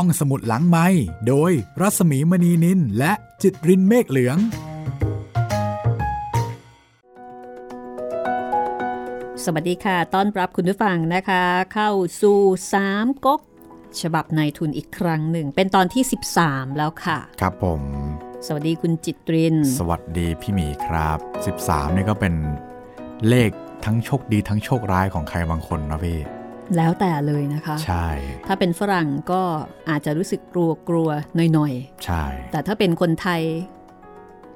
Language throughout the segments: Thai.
ห้องสมุดหลังไม้โดยรัสมีมณีนินและจิตรินเมฆเหลือง สวัสดีค่ะ ต้อนรับคุณผู้ฟังนะคะ เข้าสู่สามก๊กฉบับในทุนอีกครั้งหนึ่ง เป็นตอนที่ 13 แล้วค่ะ ครับผม สวัสดีคุณจิตริน สวัสดีพี่หมีครับ 13 นี่ก็เป็นเลขทั้งโชคดีทั้งโชคร้ายของใครบางคนนะพี่ แล้วแต่เลยนะคะ ใช่ ถ้าเป็นฝรั่งก็อาจจะรู้สึกกลัวกลัวๆหน่อยใช่ๆแต่ถ้าเป็นคนไทย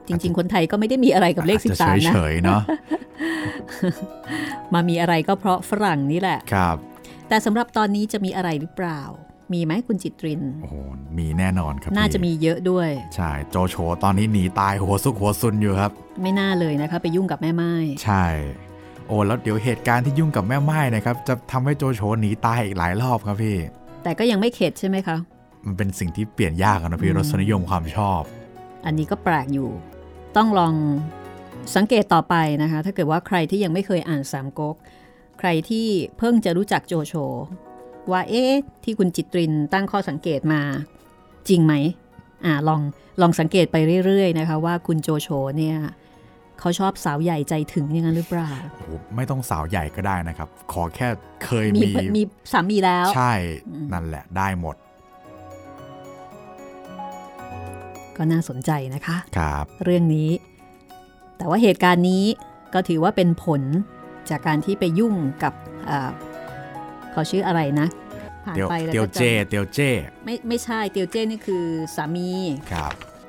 จริง ๆ คนไทยก็ไม่ได้มีอะไรกับเลขอาจจะ13นะเฉยๆเนาะมามีอะไรก็เพราะฝรั่งนี่แหละ ครับ แต่สำหรับตอนนี้จะมีอะไรหรือเปล่า มีไหมคุณจิตริน โอ้โห มีแน่นอนครับน่าพี่จะมีเยอะด้วย ใช่ โจโฉตอนนี้หนีตายหัวซุกหัวซุนอยู่ครับ ไม่น่าเลยนะคะ ไปยุ่งกับแม่ไม้ใช่ โอ้แล้วเดี๋ยวเหตุการณ์ที่ยุ่งกับแม่ไม้นะครับ จะทำให้โจโฉหนีตายอีกหลายรอบครับพี่ แต่ก็ยังไม่เข็ดใช่ไหมคะ มันเป็นสิ่งที่เปลี่ยนยากอะนะพี่อืมรสนิยมความชอบ อันนี้ก็แปลกอยู่ ต้องลองสังเกตต่อไปนะคะ ถ้าเกิดว่าใครที่ยังไม่เคยอ่านสามก๊กใครที่เพิ่งจะรู้จักโจโฉว่าเอ๊ะที่คุณจิตรินตั้งข้อสังเกตมา จริงไหมอ่าลองลองสังเกตไปเรื่อยๆนะคะ ว่าคุณโจโฉเนี่ย เขาชอบสาวใหญ่ใจถึงอย่างนั้นหรือเปล่าโอ้โหไม่ต้องสาวใหญ่ก็ได้นะครับ ขอแค่เคยมีมีมีสามีแล้ว ใช่อืมนั่นแหละได้หมด ก็น่าสนใจนะคะครับ เรื่องนี้ แต่ว่าเหตุการณ์นี้ก็ถือว่าเป็นผลจากการที่ไปยุ่งกับเอ่อเขาชื่ออะไรนะผ่านเตียวไปแล้วเตียวก็เจจำเตียวเจไม่ไม่ใช่เตียวเจ้นี่คือสามีครับ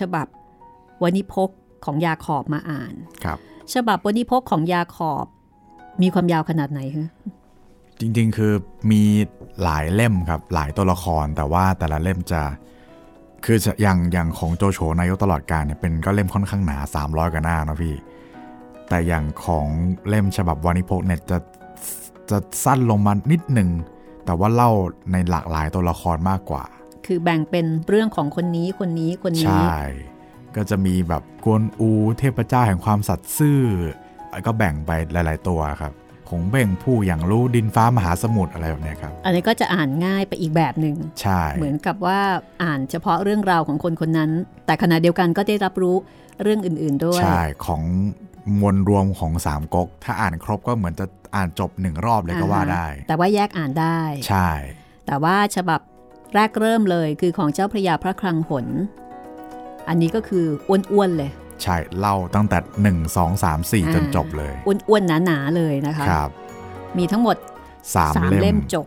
ฉบับวนิพกของยาขอบมีความยาวขนาดไหนคะจริงๆคือมีหลายเล่มครับหลายตัวละครแต่ว่าแต่ละเล่มจะคือจะอย่างอย่างของโจโฉนายกตลอดการเนี่ยเป็นก็เล่มค่อนข้างหนา 300กว่าหน้านะพี่ แต่อย่างของเล่มฉบับวานิพกเนี่ยจะจะสั้นลงมานิดหนึ่ง แต่ว่าเล่าในหลากหลายตัวละครมากกว่า คือแบ่งเป็นเรื่องของคนนี้คนนี้คนใชนี้่ก็จะมีแบบกวนอูเทพเจ้าแห่งความสัตย์ซื่อแล้วก็แบ่งไปหลาย ๆ ตัวครับคงเบ่งผู้อย่างรู้ดินฟ้ามหาสมุทรอะไรแบบเนี้ยครับ อันนี้ก็จะอ่านง่ายไปอีกแบบหนึ่งใช่ เหมือนกับว่าอ่านเฉพาะเรื่องราวของคนคนนั้น แต่ขณะเดียวกันก็ได้รับรู้เรื่องอื่น ๆด้วย ใช่ ของ มวลรวมของสามก๊กถ้าอ่านครบก็เหมือนจะอ่านจบหนึ่งรอบเลยก็ว่าได้ แต่ว่าแยกอ่านได้ ใช่ แต่ว่าฉบับแรกเริ่มเลยคือของเจ้าพระยาพระคลังหน อันนี้ก็คืออ้วนๆเลย ใช่เล่าตั้งแต่ 1 2 3 4 จนจบเลย อ้วนๆหนาๆเลยนะคะครับ มีทั้งหมดสามสามเล่เล่มมจบ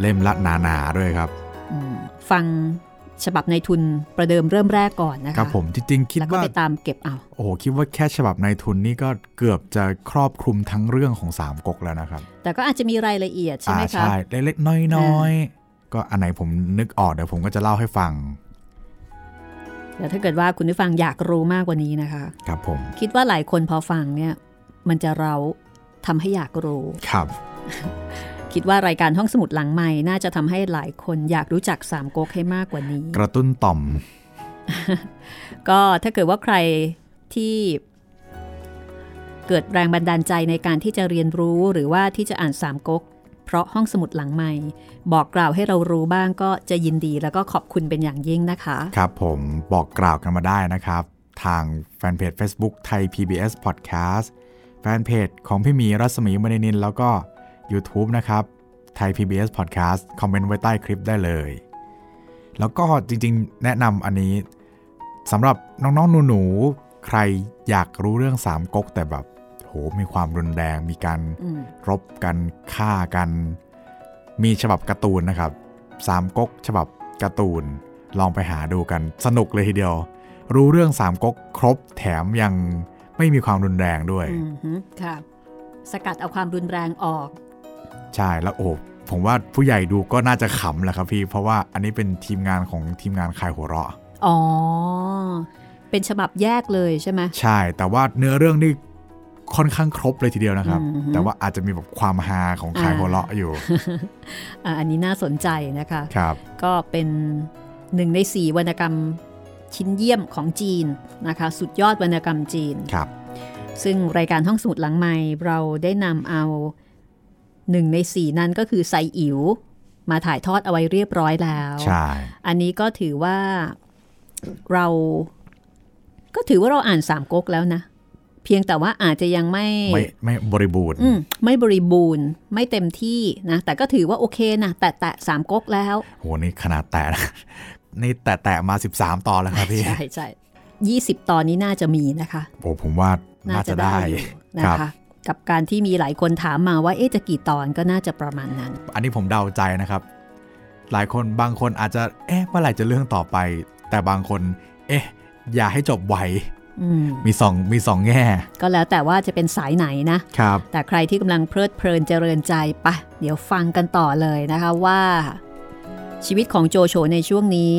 เล่มละหนาๆด้วยครับอืมฟัง ฉบับในทุนประเดิมเริ่มแรกก่อนนะคะครับผมจริงๆคิดแล้วก็ว่าไปตามเก็บเอาโอ้โหคิดว่าแค่ฉบับในทุนนี่ก็เกือบจะครอบคลุมทั้งเรื่องของสามก๊กแล้วนะครับ แต่ก็อาจจะมีรายละเอียดใช่ไหมอ่าคะใช่เล็กๆน้อยๆ ก็อันไหนผมนึกออกเดี๋ยวผมก็จะเล่าให้ฟังแต่ถ้าเกิดว่าคุณผู้ฟังอยากรู้มากกว่านี้นะคะ ครับผม คิดว่าหลายคนพอฟังเนี่ย มันจะเราทำให้อยากรู้ครับ คิดว่ารายการห้องสมุดหลังใหม่น่าจะทำให้หลายคนอยากรู้จักสามก๊กให้มากกว่านี้ กระตุ้นต่อม ก็ถ้าเกิดว่าใครที่เกิดแรงบันดาลใจในการที่จะเรียนรู้หรือว่าที่จะอ่านสามก๊กเพราะห้องสมุดหลังใหม่ บอกกล่าวให้เรารู้บ้างก็จะยินดีแล้วก็ขอบคุณเป็นอย่างยิ่งนะคะ ครับผมบอกกล่าวกันมาได้นะครับ ทางแฟนเพจ Facebook ไทย PBS Podcast แฟนเพจของพี่หมีรัศมีมณีนินแล้วก็ YouTube นะครับไทย PBS Podcast คอมเมนต์ไว้ใต้คลิปได้เลย แล้วก็จริงๆ แนะนำอันนี้สำหรับน้องๆ หนูๆ ใครอยากรู้เรื่องสามก๊กแต่แบบโหมีความรุนแรง มีการอืมรบกันฆ่ากัน มีฉบับการ์ตูนนะครับสามก๊กฉบับการ์ตูน ลองไปหาดูกันสนุกเลยทีเดียว รู้เรื่องสามก๊กครบแถมยังไม่มีความรุนแรงด้วยอืมฮึค่ะสกัดเอาความรุนแรงออก ใช่แล้วโอ้ผมว่าผู้ใหญ่ดูก็น่าจะขำแหละครับพี่ เพราะว่าอันนี้เป็นทีมงานของทีมงานคลายหัวเราะ อ๋อ เป็นฉบับแยกเลยใช่ไหมใช่ แต่ว่าเนื้อเรื่องนี่ค่อนข้างครบเลยทีเดียวนะครับอือฮึแต่ว่าอาจจะมีแบบความฮาของคลายหัวเราะอยู่อะอันนี้น่าสนใจนะคะครับ ก็เป็นหนึ่งในสี่วรรณกรรมชิ้นเยี่ยมของจีนนะคะ สุดยอดวรรณกรรมจีนครับ ซึ่งรายการห้องสมุดหลังไม้เราได้นำเอา หนึ่งในสี่นั้นก็คือไซอิ๋วมาถ่ายทอดเอาไว้เรียบร้อยแล้วใช่อันนี้ก็ถือว่าเรา ก็ถือว่าเราอ่านสามก๊กแล้วนะ เพียงแต่ว่าอาจจะยังไม่ ไม่ไม่บริบูรณ์อืมไม่บริบูรณ์ ไม่เต็มที่นะ แต่ก็ถือว่าโอเคนะ แต่แต่สามก๊กแล้วโหนี่ขนาดแตะนะนี่แตะแตะมา 13 ตอนแล้วครับพี่ ใช่ใช่ยี่สิบตอนนี้น่าจะมีนะคะโอ้ผมว่าน่าจะได้อยู่นะครับคะ กับการที่มีหลายคนถามมาว่าเอ๊ะจะกี่ตอนก็น่าจะประมาณนั้น อันนี้ผมเดาใจนะครับ หลายคนบางคนอาจจะเอ๊ะเมื่อไหร่จะเรื่องต่อไป แต่บางคน เอ๊ะ อย่าให้จบไวอืมมีสองมีสองแง่ ก็แล้วแต่ว่าจะเป็นสายไหนนะครับ แต่ใครที่กำลังเพลิดเพลินเจริญใจปะเดี๋ยวฟังกันต่อเลยนะคะว่า ชีวิตของโจโฉในช่วงนี้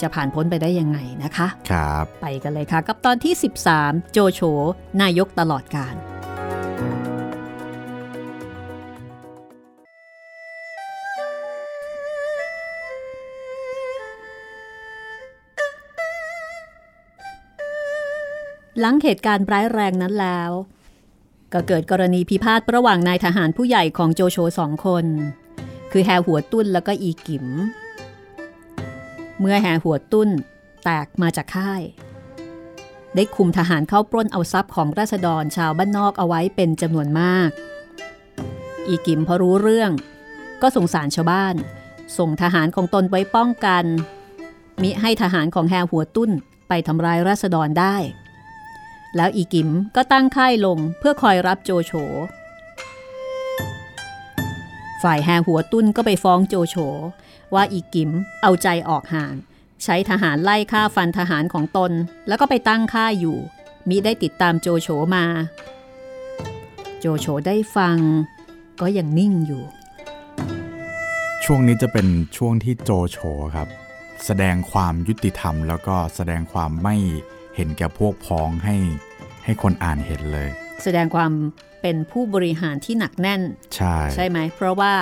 จะผ่านพ้นไปได้ยังไงนะคะ ครับ ไปกันเลยค่ะ กับตอนที่ 13 โจโฉนายกตลอดการ หลังเหตุการณ์ร้ายแรงนั้นแล้ว ก็เกิดกรณีพิพาทระหว่างนายทหารผู้ใหญ่ของโจโฉสองคน คือแฮหัวตุ้นแล้วก็อีกิม เมื่อแฮหัวตุ้นแตกมาจากค่าย ได้คุมทหารเข้าปล้นเอาทรัพย์ของราษฎรชาวบ้านนอกเอาไว้เป็นจำนวนมาก อีกิมพอรู้เรื่อง ก็สงสารชาวบ้าน ส่งทหารของตนไว้ป้องกันมิให้ทหารของแฮหัวตุ้นไปทำร้ายราษฎรได้ แล้วอีกิมก็ตั้งค่ายลงเพื่อคอยรับโจโฉ ฝ่ายแฮหัวตุ้นก็ไปฟ้องโจโฉ ว่าอีกิมเอาใจออกห่าง ใช้ทหารไล่ฆ่าฟันทหารของตน แล้วก็ไปตั้งค่ายอยู่ มิได้ติดตามโจโฉมา โจโฉได้ฟัง ก็ยังนิ่งอยู่ ช่วงนี้จะเป็นช่วงที่โจโฉครับ แสดงความยุติธรรม แล้วก็แสดงความไม่ เห็นแก่พวกพ้องให้ให้คนอ่านเห็นเลย แสดงความเป็นผู้บริหารที่หนักแน่น ใช่ใช่ไหม เพราะว่า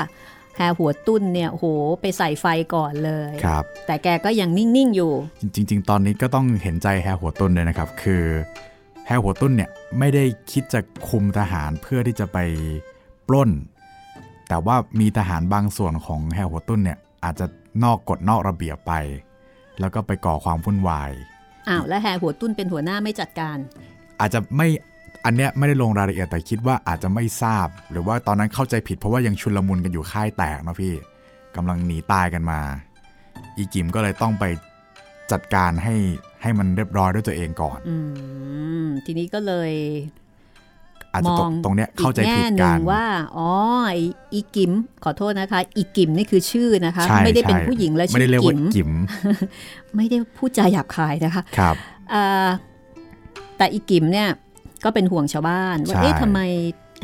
แฮหัวตุ้นเนี่ยโหไปใส่ไฟก่อนเลยครับ แต่แกก็ยังนิ่ง ๆ อยู่ จริง ๆ ตอนนี้ก็ต้องเห็นใจแฮหัวตุ้นเลยนะครับ คือแฮหัวตุ้นเนี่ยไม่ได้คิดจะคุมทหารเพื่อที่จะไปปล้น แต่ว่ามีทหารบางส่วนของแฮหัวตุ้นเนี่ยอาจจะนอกกฎนอกระเบียบไป แล้วก็ไปก่อความวุ่นวาย อ้าวแล้วแฮหัวตุ้นเป็นหัวหน้าไม่จัดการ อาจจะไม่อันเนี้ยไม่ได้ลงรายละเอียดแต่คิดว่าอาจจะไม่ทราบ หรือว่าตอนนั้นเข้าใจผิดเพราะว่ายังชุลมุนกันอยู่ค่ายแตกนะพี่กำลังหนีตายกันมา อีกิมก็เลยต้องไปจัดการให้ให้มันเรียบร้อยด้วยตัวเองก่อนอืมทีนี้ก็เลย อาจจะมตองรงตรงเนี้ยเข้าใจอีกผิแง่ดหกันึ่นงว่าอ๋อไอ้อีกิมขอโทษนะคะ อีกิมนี่คือชื่อนะคะใช่ไม่ได้เป็นใช่ผู้หญิงและไม่ชื่ได้อเรียกกิว่ามกิมไม่ได้พูดจาหยาบคายนะคะครับอ่าแต่อีกิมเนี่ยก็เป็นห่วงชาวบ้านว่าใช่เอ๊ะทำไม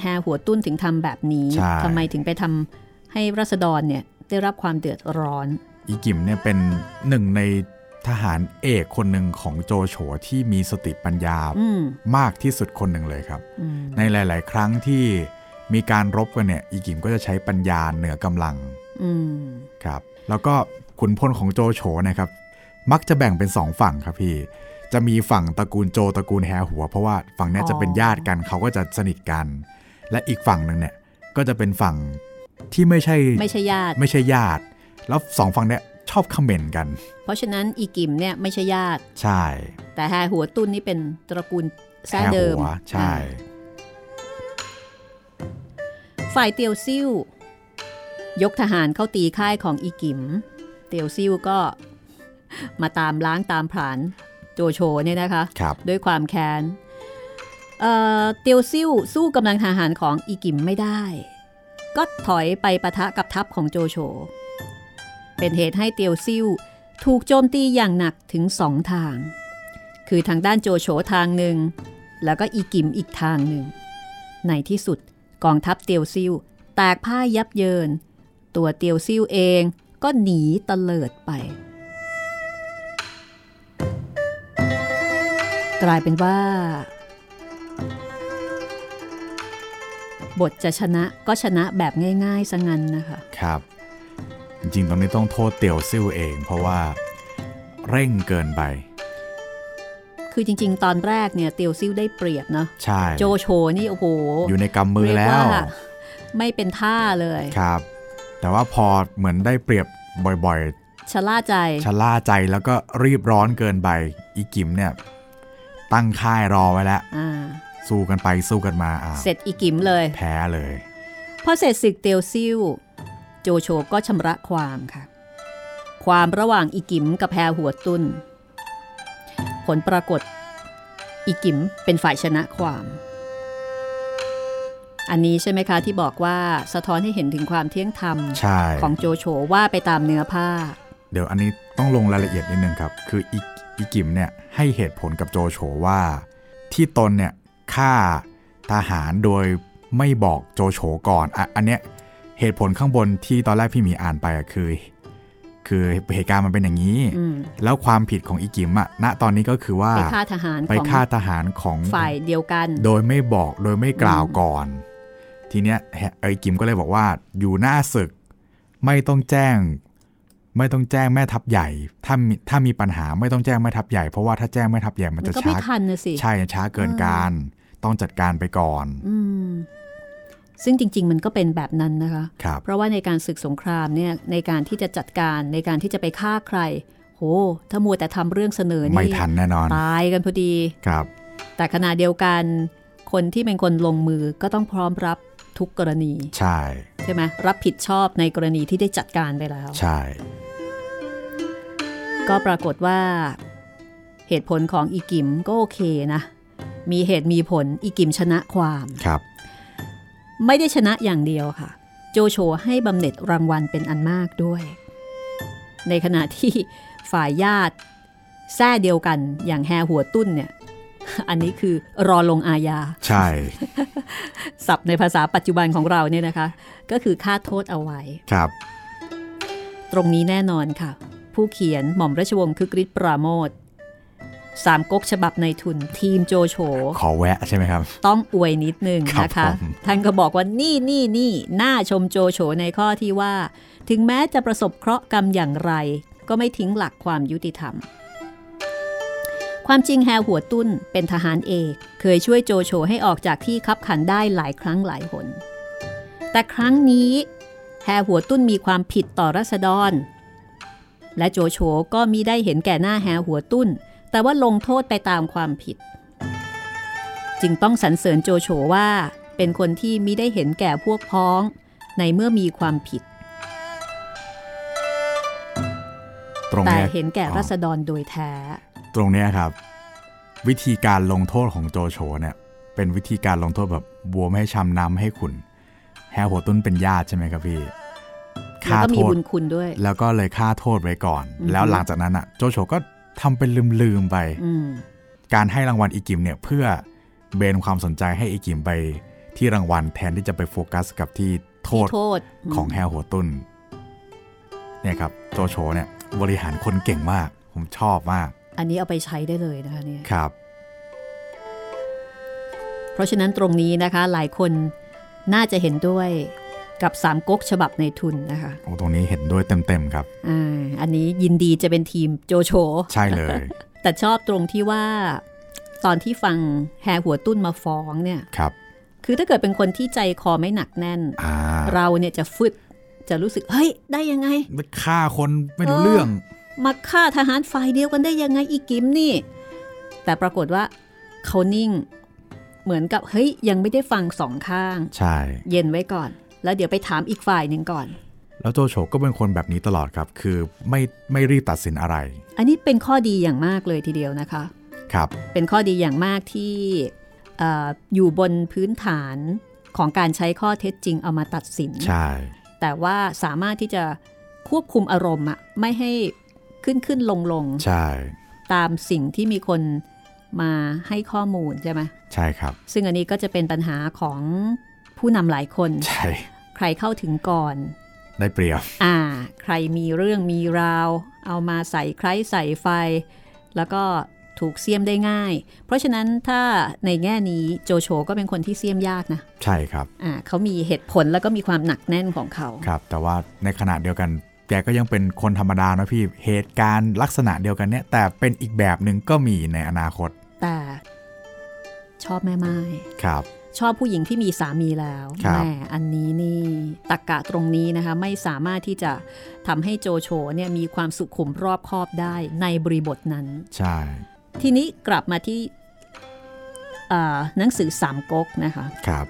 แฮหัวตุ้นถึงทำแบบนี้ใช่ทำไมถึงไปทำให้รัษฎรเนี่ยได้รับความเดือดร้อน อีกิมเนี่ยเป็นหนึ่งใน ทหารเอกคนหนึ่งของโจโฉที่มีสติปัญญาอืมมากที่สุดคนหนึ่งเลยครับอืมในหลาย ๆ ครั้งที่มีการรบกันเนี่ยอีกิมก็จะใช้ปัญญาเหนือกำลังอืมครับ แล้วก็ขุนพลของโจโฉนะครับ มักจะแบ่งเป็นสองฝั่งครับพี่ จะมีฝั่งตระกูลโจตระกูลแฮหัว เพราะว่าฝั่งเนี้ยอ๋อจะเป็นญาติกันเขาก็จะสนิทกัน และอีกฝั่งหนึ่งเนี่ยก็จะเป็นฝั่งที่ไม่ใช่ไม่ใช่ญาติ ไม่ใช่ญาติ แล้วสองฝั่งเนี้ย ชอบคอมเมนต์กัน เพราะฉะนั้นอีกิมเนี่ยไม่ใช่ญาติ ใช่ แต่แฮหัวตุ้นนี่เป็นตระกูลแท้แฮเดิมหัวใช่อ่าฝ่ายเตียวซิ่ว ยกทหารเข้าตีค่ายของอีกิม เตียวซิ่วก็มาตามล้างตามผลาญโจโฉเนี่ยนะคะครับด้วยความแค้นเอ่อเตียวซิ่วสู้กำลังทหารของอีกิมไม่ได้ ก็ถอยไปปะทะกับทัพของโจโฉ เป็นเหตุให้เตียวซิ่วถูกโจมตีอย่างหนักถึงสองทาง คือทางด้านโจโฉทางหนึ่ง แล้วก็อีกิมอีกทางหนึ่ง ในที่สุดกองทัพเตียวซิ่วแตกพ่ายยับเยิน ตัวเตียวซิ่วเองก็หนีตะเลิดไป กลายเป็นว่า บทจะชนะก็ชนะแบบง่ายๆซะงั้นนะคะ ครับ จริงๆ ตรงนี้ต้องโทษเตียวซิ่วเอง เพราะว่าเร่งเกินไป คือจริง ๆ ตอนแรกเนี่ยเตียวซิ่วได้เปรียบเนาะใช่โจโฉนี่โอ้โห อยู่ในกำมือแล้วเรียกาไม่เป็นท่าเลยครับ แต่ว่าพอเหมือนได้เปรียบบ่อยชะล่าใจๆชะล่าใจแล้วก็รีบร้อนเกินไปอีกิมเนี่ย ตั้งค่ายรอไว้แล้วอ่าสู้กันไปสู้กันมาอ้าวเสร็จอีกิมเลย แพ้เลยพอเสร็จศึกเตียวซิ่ว โจโฉก็ชำระความค่ะ ความระหว่างอีกิมกับแพรหัวตุนผลปรากฏ อีกิมเป็นฝ่ายชนะความ อันนี้ใช่ไหมคะที่บอกว่าสะท้อนให้เห็นถึงความเที่ยงธรรมใช่ของโจโฉว่าไปตามเนื้อผ้า เดี๋ยวอันนี้ต้องลงรายละเอียดนิดนึงครับ คืออีอีกิมเนี่ยให้เหตุผลกับโจโฉว่า ที่ตนเนี่ยฆ่าทหารโดยไม่บอกโจโฉก่อนอะอันเนี้ย เหตุผลข้างบนที่ตอนแรกพี่หมีอ่านไปอะคือ คือเหตุการณ์มันเป็นอย่างนี้อืมแล้วความผิดของอีกิมอะณตอนนี้ก็คือว่าไปฆ่าทหารไปของฆ่าทหารของฝ่ายเดียวกัน โดยไม่บอกโดยไม่กล่าวก่อน ทีเนี้ยไอ้กิมก็เลยบอกว่าอยู่หน้าศึกไม่ต้องแจ้ง ไม่ต้องแจ้งแม่ทัพใหญ่ ถ้ามีถ้ามีปัญหาไม่ต้องแจ้งแม่ทัพใหญ่เพราะว่าถ้าแจ้งแม่ทัพใหญ่มันมันจะก็ไม่ช้าทันนะสิใช่ช้าเกินการ ต้องจัดการไปก่อน อืม ซึ่งจริง ๆ มันก็เป็นแบบนั้นนะคะครับเพราะว่าในการศึกสงครามเนี่ยในการที่จะจัดการในการที่จะไปฆ่าใคร โห ถ้ามัวแต่ทำเรื่องเสนอไม่นี่ทันแน่นอนตายกันพอดีครับ แต่ขณะเดียวกัน คนที่เป็นคนลงมือก็ต้องพร้อมรับทุกกรณี ใช่ใช่ไหมรับผิดชอบในกรณีที่ได้จัดการไปแล้ว ใช่ ก็ปรากฏว่า เหตุผลของอีกิมก็โอเคนะ มีเหตุมีผลอีกิมชนะความครับ ไม่ได้ชนะอย่างเดียวค่ะ โจโฉให้บำเหน็จรางวัลเป็นอันมากด้วย ในขณะที่ฝ่ายญาติแท้เดียวกันอย่างแฮหัวตุ้นเนี่ย อันนี้คือรอลงอาญา ใช่ ศัพท์ในภาษาปัจจุบันของเราเนี่ยนะคะ ก็คือค่าโทษเอาไว้ ครับ ตรงนี้แน่นอนค่ะ ผู้เขียนหม่อมราชวงศ์คึกฤทธิ์ปราโมท สามก๊กฉบับในทุนทีมโจโฉขอแวะใช่ไหมครับ ต้องอวยนิดนึงครับนะคะผมท่านก็บอกว่านี่นี่นี่น่าชมโจโฉในข้อที่ว่า ถึงแม้จะประสบเคราะห์กรรมอย่างไร ก็ไม่ทิ้งหลักความยุติธรรม ความจริงแฮหัวตุ้นเป็นทหารเอก เคยช่วยโจโฉให้ออกจากที่คับขันได้หลายครั้งหลายหน แต่ครั้งนี้แฮหัวตุ้นมีความผิดต่อรัษฎรและโจโฉก็มิได้เห็นแก่หน้าแฮหัวตุ้น แต่ว่าลงโทษไปตามความผิด จึงต้องสรรเสริญโจโฉว่า เป็นคนที่มิได้เห็นแก่พวกพ้อง ในเมื่อมีความผิด ตรงแต่เนี้ยเห็นแก่รัษฎรโดยแท้ ตรงเนี้ยครับ วิธีการลงโทษของโจโฉเนี่ยเป็นวิธีการลงโทษแบบบัวไม่ให้ช้ำน้ำให้ขุนแฮร์หัวตุ้นเป็นญาติใช่ไหมครับพี่แล้วฆ่าก็โทมีษบุญคุณด้วยแล้วก็เลยฆ่าโทษไว้ก่อนอือฮึแล้วหลังจากนั้นอะ โจโฉก็ ทำเป็นลืมๆไปอืมการให้รางวัลอีกิมเนี่ยเพื่อเบนความสนใจให้อีกิมไปที่รางวัลแทนที่จะไปโฟกัสกับที่โทที่ษโทษของแฮร์หัวตุ้นเนี่ยครับโจโฉเนี่ยบริหารคนเก่งมาก ผมชอบมาก อันนี้เอาไปใช้ได้เลยนะคะเนี่ยครับ เพราะฉะนั้นตรงนี้นะคะหลายคนน่าจะเห็นด้วย กับสามก๊กฉบับในทุนนะคะโอ้ตรงนี้เห็นด้วยเต็มๆครับอ่าอันนี้ยินดีจะเป็นทีมโจโฉใช่เลย แต่ชอบตรงที่ว่า ตอนที่ฟังแฮหัวตุ้นมาฟ้องเนี่ยครับคือถ้าเกิดเป็นคนที่ใจคอไม่หนักแน่นอ่าเราเนี่ยจะฟึดจะรู้สึก เฮ้ย ได้ยังไงไปฆ่าคนไม่รู้เรื่อง มาฆ่าทหารฝ่ายเดียวกันได้ยังไงอีกิมนี่ แต่ปรากฏว่าเขานิ่ง เหมือนกับเฮ้ยยังไม่ได้ฟังสองข้าง ใช่ เย็นไว้ก่อน แล้วเดี๋ยวไปถามอีกฝ่ายหนึ่งก่อน แล้วโจโฉก็เป็นคนแบบนี้ตลอดครับ คือไม่ไม่รีบตัดสินอะไร อันนี้เป็นข้อดีอย่างมากเลยทีเดียวนะคะ ครับ เป็นข้อดีอย่างมากที่เอออยู่บนพื้นฐานของการใช้ข้อเท็จจริงเอามาตัดสิน ใช่ แต่ว่าสามารถที่จะควบคุมอารมณ์อะไม่ให้ขึ้นขึ้นลงลงใช่ ตามสิ่งที่มีคนมาให้ข้อมูลใช่ไหมใช่ครับ ซึ่งอันนี้ก็จะเป็นปัญหาของผู้นำหลายคน ใช่ใรเข้าถึงก่อน ได้เปรียบ อ่า ใครมีเรื่องมีราว เอามาใส่ใครใส่ไฟ แล้วก็ถูกเสียมได้ง่าย เพราะฉะนั้นถ้าในแง่นี้โจโฉก็เป็นคนที่เสียมยากนะ ใช่ครับ อ่าเขามีเหตุผลแล้วก็มีความหนักแน่นของเขา ครับ แต่ว่าในขณะเดียวกันแกก็ยังเป็นคนธรรมดานะพี่ เหตุการณ์ลักษณะเดียวกันเนี่ยแต่เป็นอีกแบบหนึ่งก็มีในอนาคต แต่ชอบแม่ไม้ครับ ชอบผู้หญิงที่มีสามีแล้วครับแม่อันนี้นี่ตักกะตรงนี้นะคะ ไม่สามารถที่จะทำให้โจโฉเนี่ยมีความสุขุมรอบคอบได้ในบริบทนั้น ใช่ ทีนี้กลับมาที่อ่าหนังสือสามก๊กนะคะครับ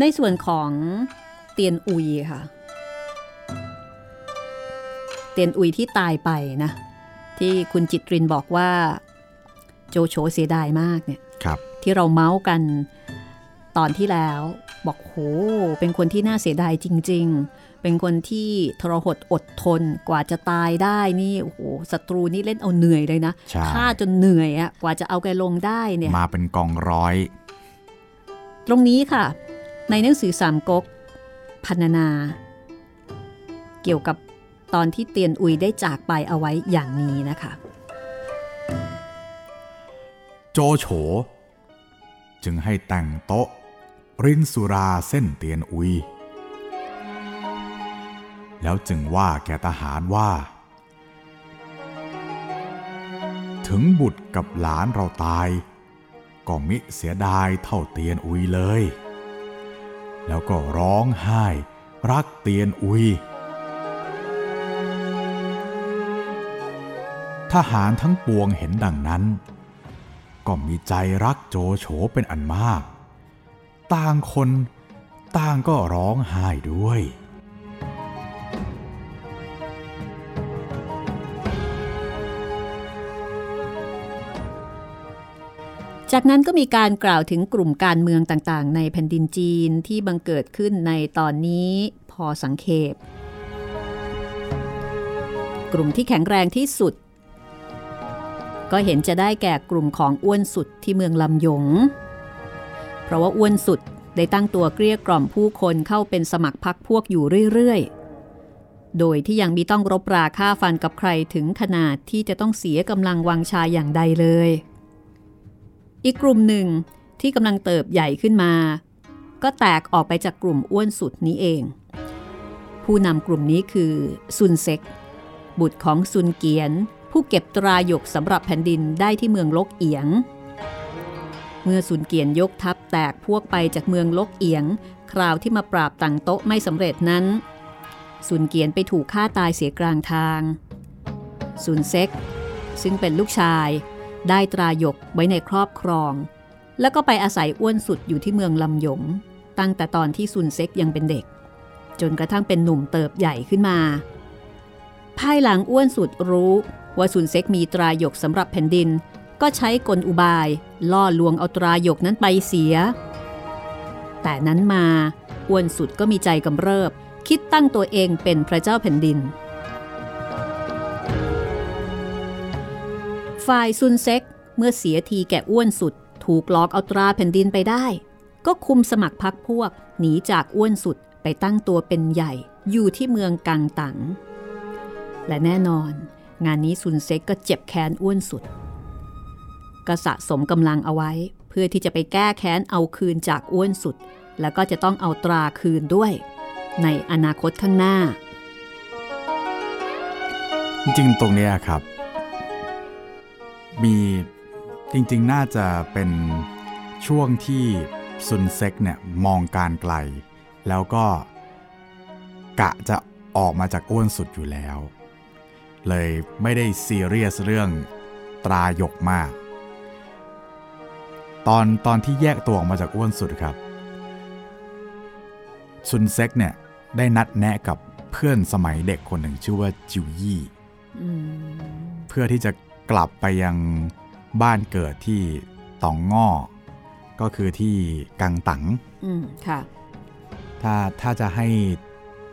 ในส่วนของเตียนอุยค่ะ เตียนอุยที่ตายไปนะ ที่คุณจิตรินบอกว่า โจโฉเสียดายมากเนี่ยครับที่เราเมาส์กันตอนที่แล้ว บอกโหเป็นคนที่น่าเสียดายจริง ๆ เป็นคนที่ทรหดอดทนกว่าจะตายได้นี่โอ้โหศัตรูนี่เล่นเอาเหนื่อยเลยนะใช่ฆ่าจนเหนื่อยอะกว่าจะเอาแกลงได้เนี่ยมาเป็นกองร้อย ตรงนี้ค่ะ ในหนังสือสามก๊กพันนา เกี่ยวกับตอนที่เตียนอุยได้จากไปเอาไว้อย่างนี้นะคะ โจโฉ จึงให้แต่งโต๊ะ รินสุราเส้นเตียนอุย แล้วจึงว่าแก่ทหารว่า ถึงบุตรกับหลานเราตาย ก็มิเสียดายเท่าเตียนอุยเลย แล้วก็ร้องไห้รักเตียนอุยทหารทั้งปวงเห็นดังนั้น ก็มีใจรักโจโฉเป็นอันมาก ต่างคนต่างก็ร้องไห้ด้วย จากนั้นก็มีการกล่าวถึงกลุ่มการเมืองต่างๆ ในแผ่นดินจีนที่บังเกิดขึ้นในตอนนี้พอสังเขปกลุ่มที่แข็งแรงที่สุด ก็เห็นจะได้แก่กลุ่มของอ้วนสุดที่เมืองลำยง เพราะว่าอ้วนสุดได้ตั้งตัวเกลี้ยกล่อมผู้คนเข้าเป็นสมัครพักพวกอยู่เรื่อยๆ โดยที่ยังมีต้องรบราฆ่าฟันกับใครถึงขนาดที่จะต้องเสียกำลังวังชาอย่างใดเลย อีกกลุ่มหนึ่งที่กำลังเติบใหญ่ขึ้นมา ก็แตกออกไปจากกลุ่มอ้วนสุดนี้เอง ผู้นำกลุ่มนี้คือซุนเซ็กบุตรของซุนเกียน ผู้เก็บตราหยกสำหรับแผ่นดินได้ที่เมืองลกเอียง เมื่อซุนเกียนยกทัพแตกพวกไปจากเมืองลกเอียง คราวที่มาปราบต่างโต๊ะไม่สำเร็จนั้นซุนเกียนไปถูกฆ่าตายเสียกลางทางซุนเซ็ก ซึ่งเป็นลูกชาย ได้ตราหยกไว้ในครอบครอง แล้วก็ไปอาศัยอ้วนสุดอยู่ที่เมืองลำยง ตั้งแต่ตอนที่ซุนเซ็กยังเป็นเด็ก จนกระทั่งเป็นหนุ่มเติบใหญ่ขึ้นมา ภายหลังอ้วนสุดรู้ ว่าซุนเซ็กมีตราหยกสำหรับแผ่นดิน ก็ใช้กลอุบาย ล่อลวงเอาตราหยกนั้นไปเสีย แต่นั้นมาอ้วนสุดก็มีใจกำเริบ คิดตั้งตัวเองเป็นพระเจ้าแผ่นดิน ฝ่ายซุนเซ็กเมื่อเสียทีแก่อ้วนสุด ถูกหลอกเอาตราแผ่นดินไปได้ ก็คุมสมัครพักพวก หนีจากอ้วนสุดไปตั้งตัวเป็นใหญ่อยู่ที่เมืองกังตังและแน่นอน งานนี้ซุนเซ็กก็เจ็บแค้นอ้วนสุด ก็สะสมกำลังเอาไว้ เพื่อที่จะไปแก้แค้นเอาคืนจากอ้วนสุด แล้วก็จะต้องเอาตราคืนด้วย ในอนาคตข้างหน้า จริงตรงเนี้ยครับ มีจริงๆ น่าจะเป็นช่วงที่ซุนเซ็กเนี่ยมองการไกล แล้วก็กะจะออกมาจากอ้วนสุดอยู่แล้ว เลยไม่ได้ซีเรียสเรื่องตราหยกมาก ตอนตอนที่แยกตัวออกมาจากอ้วนสุดครับซุนเซ็กเนี่ยได้นัดแนะกับเพื่อนสมัยเด็กคนหนึ่งชื่อว่าจิวยี่อืมเพื่อที่จะกลับไปยังบ้านเกิดที่ตองง่อ ก็คือที่กังตังอืมค่ะ ถ้าถ้าจะให้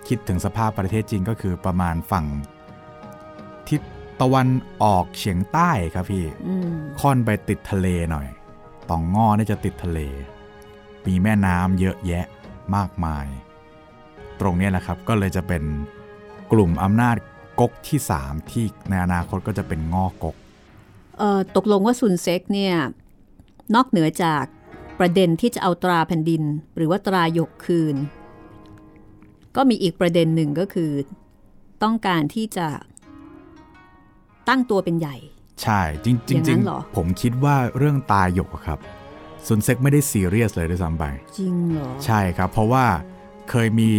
คิดถึงสภาพประเทศจีนก็คือประมาณฝั่ง ทิศตะวันออกเฉียงใต้ครับพี่อืมค่อนไปติดทะเลหน่อยตองง่อนี่จะติดทะเล มีแม่น้ำเยอะแยะมากมาย ตรงเนี้ยนะครับก็เลยจะเป็นกลุ่มอำนาจก๊กที่ 3 ที่ในอนาคตก็จะเป็นงอกก๊กเอ่อตกลงว่าซุนเซ็กเนี่ยนอกเหนือจากประเด็นที่จะเอาตราแผ่นดิน หรือว่าตราหยกคืน ก็มีอีกประเด็นหนึ่งก็คือ ต้องการที่จะ ตั้งตัวเป็นใหญ่ ใช่จริงจอย่างนั้ริงนเหรอผมคิดว่าเรื่องตายหยกอะครับซุนเซ็กไม่ได้ซีเรียสเลยด้วยซ้ำไปจริงเหรอ ใช่ครับ เพราะว่าเคยมี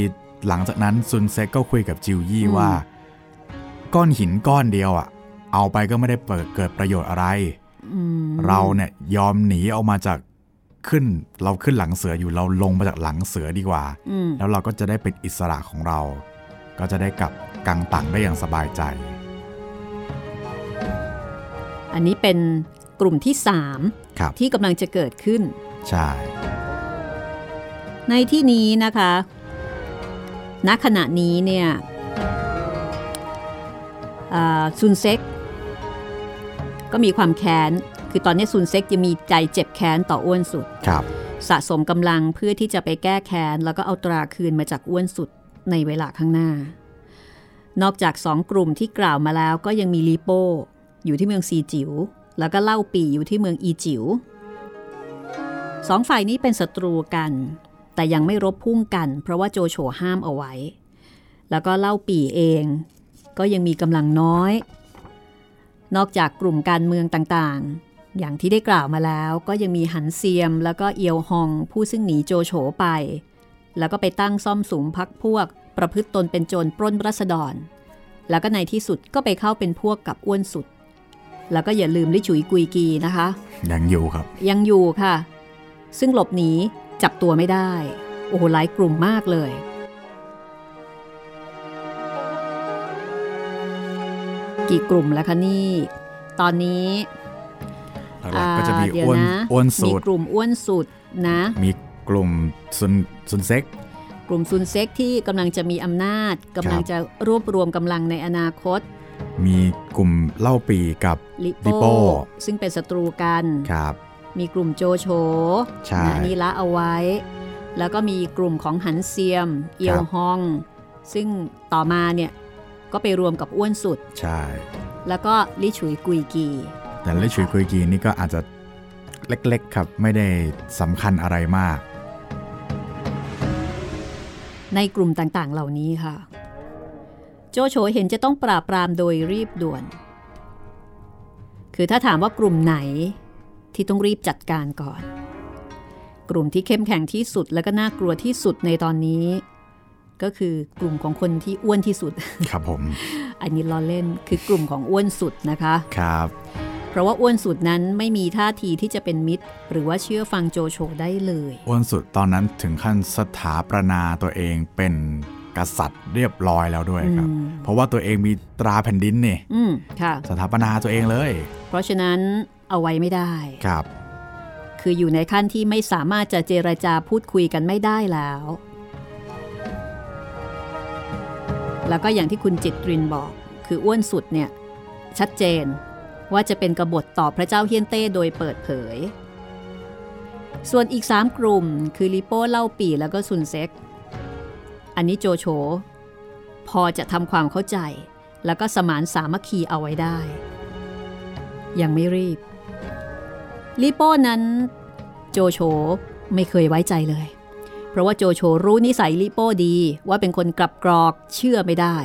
หลังจากนั้นซุนเซ็กก็คุยกับจิวยี่อืมว่า ก้อนหินก้อนเดียวอะ เอาไปก็ไม่ได้เปิดเกิดประโยชน์อะไรอืมเราเนี่ยยอมหนีออกมาจากขึ้นเราขึ้นหลังเสืออยู่เราลงมาจากหลังเสือดีกว่าอืมแล้วเราก็จะได้เป็นอิสระของเรา ก็จะได้กลับกังตังได้อย่างสบายใจ อันนี้เป็นกลุ่มที่สามครับที่กำลังจะเกิดขึ้น ใช่ ในที่นี้นะคะ ณ ขณะนี้เนี่ยอ่าซุนเซ็กก็มีความแค้น คือตอนนี้ซุนเซ็กจะมีใจเจ็บแค้นต่ออ้วนสุด ครับสะสมกำลังเพื่อที่จะไปแก้แค้น แล้วก็เอาตราคืนมาจากอ้วนสุดในเวลาข้างหน้า นอกจากสองกลุ่มที่กล่าวมาแล้วก็ยังมีลีโป้ อยู่ที่เมืองซีจิว๋วแล้วก็เล่าปีอยู่ที่เมืองอีจิว๋วสองฝ่ายนี้เป็นศัตรูกัน แต่ยังไม่รบพุ่งกัน เพราะว่าโจโฉห้ามเอาไว้ แล้วก็เล่าปีเอง ก็ยังมีกำลังน้อย นอกจากกลุ่มการเมืองต่างๆ อย่างที่ได้กล่าวมาแล้วก็ยังมีหันเซียมแล้วก็เอียวฮองผู้ซึ่งหนีโจโฉไป แล้วก็ไปตั้งซ่อมสุมพักพวก ประพฤติตนเป็นโจรปล้นรัษฎร แล้วก็ในที่สุดก็ไปเข้าเป็นพวกกับอ้วนสุด แล้วก็อย่าลืมลิฉุยกุยกีนะคะ ยังอยู่ครับ ยังอยู่ค่ะ ซึ่งหลบหนีจับตัวไม่ได้ โอ้โหหลายกลุ่มมากเลย กี่กลุ่มแล้วคะนี่ ตอนนี้หลักๆก็จะมีอ่าเดี๋ยวอ้วนนะอ้วนสุมีดกลุ่มอ้วนสุดนะ มีกลุ่มซุนซุนเซ็กกลุ่มซุนเซ็กที่กำลังจะมีอำนาจกำลังจะรวบรวมกำลังในอนาคต มีกลุ่มเล่าปีกับลิลิโป้โป้ ซึ่งเป็นศัตรูกันครับ มีกลุ่มโจโฉใช่นะนี่ละเอาไว้ แล้วก็มีกลุ่มของหันเซียม เอียวฮอง ซึ่งต่อมาเนี่ยก็ไปรวมกับอ้วนสุด ใช่ แล้วก็ลิฉุยกุยกี แต่เล่ชุยคุยกีนี่ก็อาจจะเล็กๆครับไม่ได้สำคัญอะไรมาก ในกลุ่มต่างๆเหล่านี้ค่ะ โจโฉเห็นจะต้องปราบปรามโดยรีบด่วน คือถ้าถามว่ากลุ่มไหนที่ต้องรีบจัดการก่อน กลุ่มที่เข้มแข็งที่สุดและก็น่ากลัวที่สุดในตอนนี้ ก็คือกลุ่มของคนที่อ้วนที่สุด ครับผม อันนี้ล้อเล่นคือกลุ่มของอ้วนสุดนะคะ ครับ เพราะว่าอ้วนสุดนั้นไม่มีท่าทีที่จะเป็นมิตร หรือว่าเชื่อฟังโจโฉได้เลย อ้วนสุดตอนนั้นถึงขั้นสถาปนาตัวเองเป็น กษัตริย์เรียบร้อยแล้วด้วยครับอืมเพราะว่าตัวเองมีตราแผ่นดินนี่อืมค่ะสถาปนาตัวเองเลย เพราะฉะนั้นเอาไว้ไม่ได้ครับ คืออยู่ในขั้นที่ไม่สามารถจะเจรจาพูดคุยกันไม่ได้แล้ว แล้วก็อย่างที่คุณจิตรินบอก คืออ้วนสุดเนี่ย ชัดเจนว่าจะเป็นกบฏต่อพระเจ้าเฮียนเต้โดยเปิดเผย ส่วนอีก 3 กลุ่ม คือลิโป้เล่าปีแล้วก็ซุนเซ็ก อันนี้โจโฉพอจะทำความเข้าใจ แล้วก็สมานสามัคคีเอาไว้ได้ ยังไม่รีบ ลิโป้นั้น โจโฉไม่เคยไว้ใจเลย เพราะว่าโจโฉรู้นิสัยลิโป้ดีว่าเป็นคนกลับกรอกเชื่อไม่ได้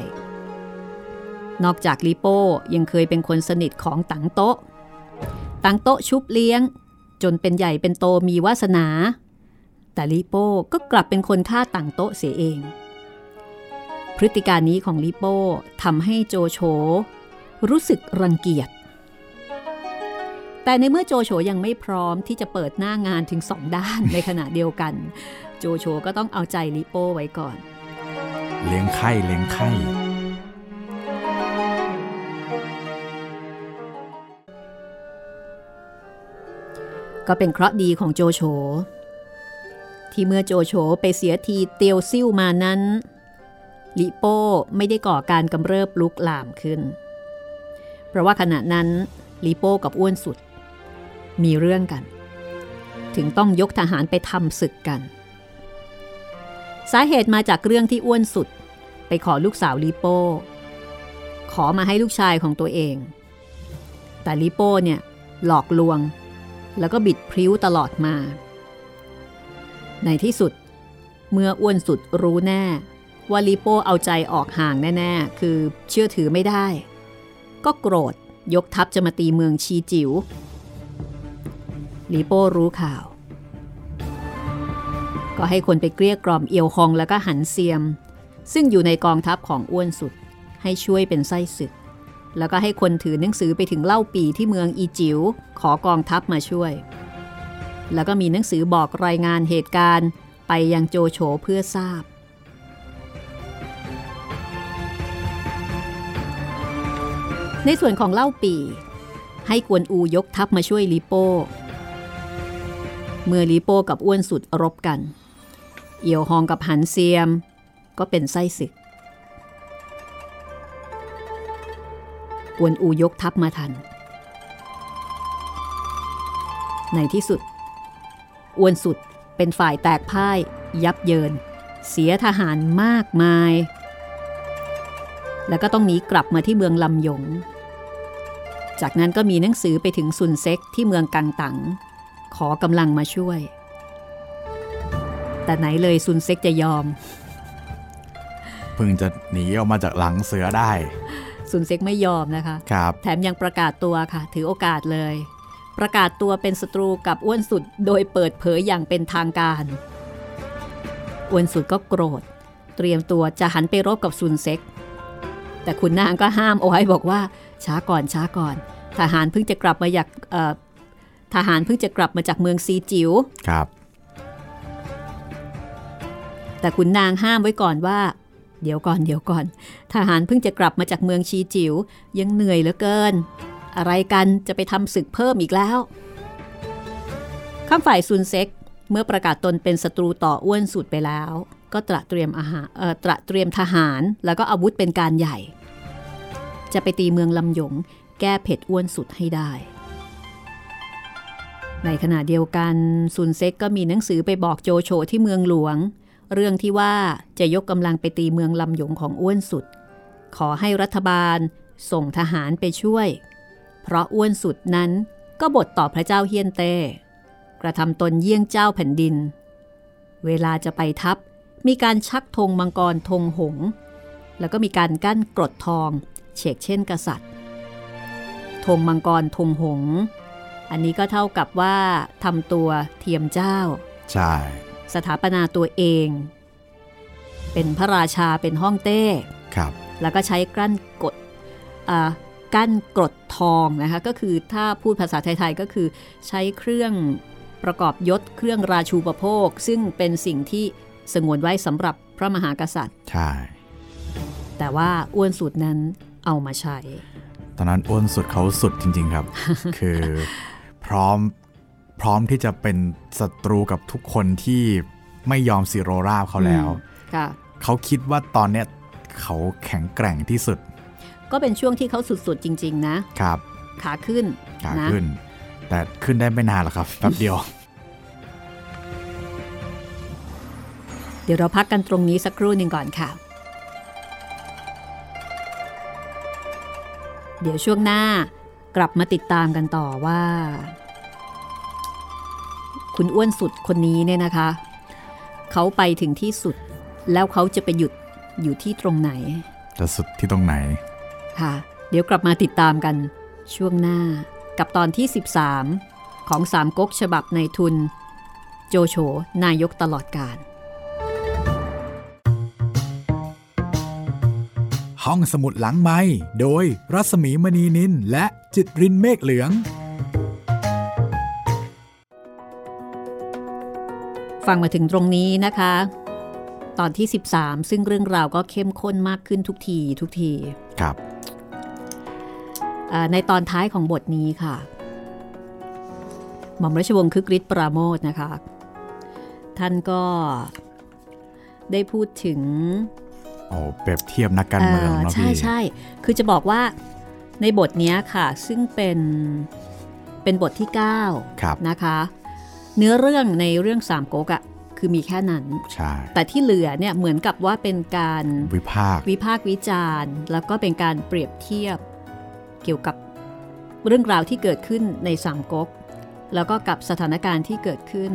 นอกจากลิโป้ยังเคยเป็นคนสนิทของตังโต๊ะตังโต๊ะชุบเลี้ยง จนเป็นใหญ่เป็นโตมีวาสนา แต่ลิโป้ก็กลับเป็นคนฆ่าตังโต๊ะเสียเอง พฤติการนี้ของลิโป้ทำให้โจโฉรู้สึกรังเกียจ แต่ในเมื่อโจโฉยังไม่พร้อมที่จะเปิดหน้างานถึงสองด้านในขณะเดียวกัน โจโฉก็ต้องเอาใจลิโป้ไว้ก่อน เลี้ยงไข่เลี้ยงไข่ก็เป็นเคราะห์ดีของโจโฉ ที่เมื่อโจโฉไปเสียทีเตียวซิ่วมานั้นลิโป้ไม่ได้ก่อการกำเริบลุกลามขึ้น เพราะว่าขณะนั้นลิโป้กับอ้วนสุด มีเรื่องกัน ถึงต้องยกทหารไปทำศึกกัน สาเหตุมาจากเรื่องที่อ้วนสุด ไปขอลูกสาวลิโป้ ขอมาให้ลูกชายของตัวเอง แต่ลิโป้เนี่ยหลอกลวง แล้วก็บิดพริ้วตลอดมา ในที่สุด เมื่ออ้วนสุดรู้แน่ว่าลิโป้เอาใจออกห่างแน่ๆ คือเชื่อถือไม่ได้ ก็โกรธยกทัพจะมาตีเมืองชีจิว๋วลิโป้รู้ข่าว ก็ให้คนไปเกลี้ยกล่อมเอียวฮองแล้วก็หันเซียม ซึ่งอยู่ในกองทัพของอ้วนสุดให้ช่วยเป็นไส้ศึก แล้วก็ให้คนถือหนังสือไปถึงเล่าปีที่เมืองอีจิว๋วขอกองทัพมาช่วย แล้วก็มีหนังสือบอกรายงานเหตุการณ์ไปยังโจโฉเพื่อทราบ ในส่วนของเล่าปี ให้กวนอูยกทัพมาช่วยลีโป้ เมื่อลีโป้กับอ้วนสุดรบกัน เอี่ยวฮองกับหันเซียม ก็เป็นไส้ศึกกวนอูยกทัพมาทัน ในที่สุด อ้วนสุดเป็นฝ่ายแตกพ่ายยับเยิน เสียทหารมากมาย แล้วก็ต้องหนีกลับมาที่เมืองลำยง จากนั้นก็มีหนังสือไปถึงซุนเซ็กที่เมืองกังตังขอกำลังมาช่วย แต่ไหนเลยซุนเซ็กจะยอม เพิ่งจะหนีออกมาจากหลังเสือได้ซุนเซ็กไม่ยอมนะคะครับแถมยังประกาศตัวค่ะ ถือโอกาสเลย ประกาศตัวเป็นศัตรูกับอ้วนสุดโดยเปิดเผยอย่างเป็นทางการ อ้วนสุดก็โกรธ เตรียมตัวจะหันไปรบกับซุนเซ็ก แต่คุณนางก็ห้ามเอาไว้บอกว่าช้าก่อนช้าก่อน ทหารเพิ่งจะกลับมาจากเอ่อทหารเพิ่งจะกลับมาจากเมืองซีจิว๋วครับ แต่ขุนนางห้ามไว้ก่อนว่า เดี๋ยวก่อนเดี๋ยวก่อน ทหารเพิ่งจะกลับมาจากเมืองชีจิว๋วยังเหนื่อยเหลือเกิน อะไรกันจะไปทำศึกเพิ่มอีกแล้วข้ามฝ่ายซุนเซ็กเมื่อประกาศตนเป็นศัตรูต่ออ้วนสุดไปแล้ว ก็ตระเตรียมอาหารเอ่อตระเตรียมทหารแล้วก็อาวุธเป็นการใหญ่ จะไปตีเมืองลำยง แก้เผ็ดอ้วนสุดให้ได้ ในขณะเดียวกันซุนเซ็กก็มีหนังสือไปบอกโจโฉที่เมืองหลวง เรื่องที่ว่าจะยกกำลังไปตีเมืองลำยงของอ้วนสุด ขอให้รัฐบาลส่งทหารไปช่วย เพราะอ้วนสุดนั้นก็บทต่อพระเจ้าเฮียนเต้กระทำตนเยี่ยงเจ้าแผ่นดิน เวลาจะไปทัพมีการชักธงมังกรธงหงส์แล้วก็มีการกั้นกรดทองเฉกเช่นกษัตริย์ธงมังกรธงหงส์อันนี้ก็เท่ากับว่าทำตัวเทียมเจ้า ใช่ สถาปนาตัวเอง เป็นพระราชาเป็นห้องเต้ ครับ แล้วก็ใช้กั้นกดอ่า กั้นกรดทองนะคะก็คือถ้าพูดภาษาไทยๆก็คือใช้เครื่องประกอบยศเครื่องราชูปโภค ซึ่งเป็นสิ่งที่สงวนไว้สำหรับพระมหากษัตริย์ ใช่ แต่ว่าอ้วนสุดนั้นเอามาใช้ ตอนนั้นอ้วนสุดเขาสุดจริง ๆ ครับ คือพร้อมพร้อมที่จะเป็นศัตรูกับทุกคนที่ไม่ยอมซีโรราบเขาแล้วค่ะเขาคิดว่าตอนเนี้ยเขาแข็งแกร่งที่สุด ก็เป็นช่วงที่เขาสุดๆจริง ๆ นะครับ ขาขึ้นขานะขึ้น แต่ขึ้นได้ไม่นานหรอกครับแป๊บเดียว เดี๋ยวเราพักกันตรงนี้สักครู่หนึ่งก่อนค่ะ เดี๋ยวช่วงหน้ากลับมาติดตามกันต่อว่า คุณอ้วนสุดคนนี้เนี่ยนะคะ เขาไปถึงที่สุดแล้วเขาจะไปหยุดอยู่ที่ตรงไหน จะสุดที่ตรงไหน ค่ะ เดี๋ยวกลับมาติดตามกัน ช่วงหน้ากับตอนที่ 13 ของสามก๊กฉบับในทุน โจโฉนายกตลอดการ ห้องสมุดหลังไม้โดยรัศมีมณีนินและจิตรินเมฆเหลือง ฟังมาถึงตรงนี้นะคะ ตอนที่ 13 ซึ่งเรื่องราวก็เข้มข้นมากขึ้นทุกทีทุกทีครับอ่า ในตอนท้ายของบทนี้ค่ะ หม่อมราชวงศ์คึกฤทธิ์ปราโมทนะคะ ท่านก็ได้พูดถึงโอ้เปรียบเทียบนักการเมืองเนาะใช่พี่ใช่คือจะบอกว่าในบทเนี้ยค่ะ ซึ่งเป็นเป็นบทที่ครับ9นะคะ เนื้อเรื่องในเรื่องสามก๊กอะคือมีแค่นั้นใช่แต่ที่เหลือเนี่ยเหมือนกับว่าเป็นการวิพากษ์วิพากษ์วิจารณ์ แล้วก็เป็นการเปรียบเทียบ เกี่ยวกับเรื่องราวที่เกิดขึ้นในสามก๊กแล้วก็กับสถานการณ์ที่เกิดขึ้น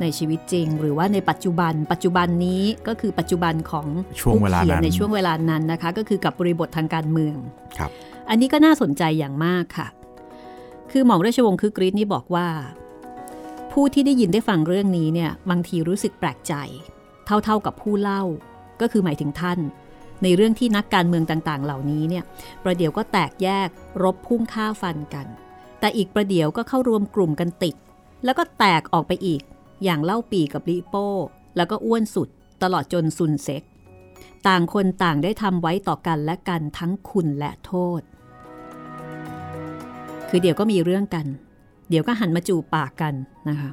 ในชีวิตจริง หรือว่าในปัจจุบัน ปัจจุบันนี้ก็คือปัจจุบันของช่วงเวลาผู้ขียนั้นในช่วงเวลานั้นนะคะ ก็คือกับบริบททางการเมืองครับ อันนี้ก็น่าสนใจอย่างมากค่ะ คือหม่อมราชวงศ์คือกรีฑนี่บอกว่า ผู้ที่ได้ยินได้ฟังเรื่องนี้เนี่ยบางทีรู้สึกแปลกใจ เท่าๆกับผู้เล่า ก็คือหมายถึงท่าน ในเรื่องที่นักการเมืองต่างๆ เหล่านี้เนี่ยประเดี๋ยวก็แตกแยกรบพุ่งฆ่าฟันกัน แต่อีกประเดี๋ยวก็เข้ารวมกลุ่มกันติด แล้วก็แตกออกไปอีก อย่างเล่าปีกับลิโป้ แล้วก็อ้วนสุด ตลอดจนซุนเซ็ก ต่างคนต่างได้ทำไว้ต่อกันและกันทั้งคุณและโทษ คือเดี๋ยวก็มีเรื่องกัน เดี๋ยวก็หันมาจูปากกันนะคะ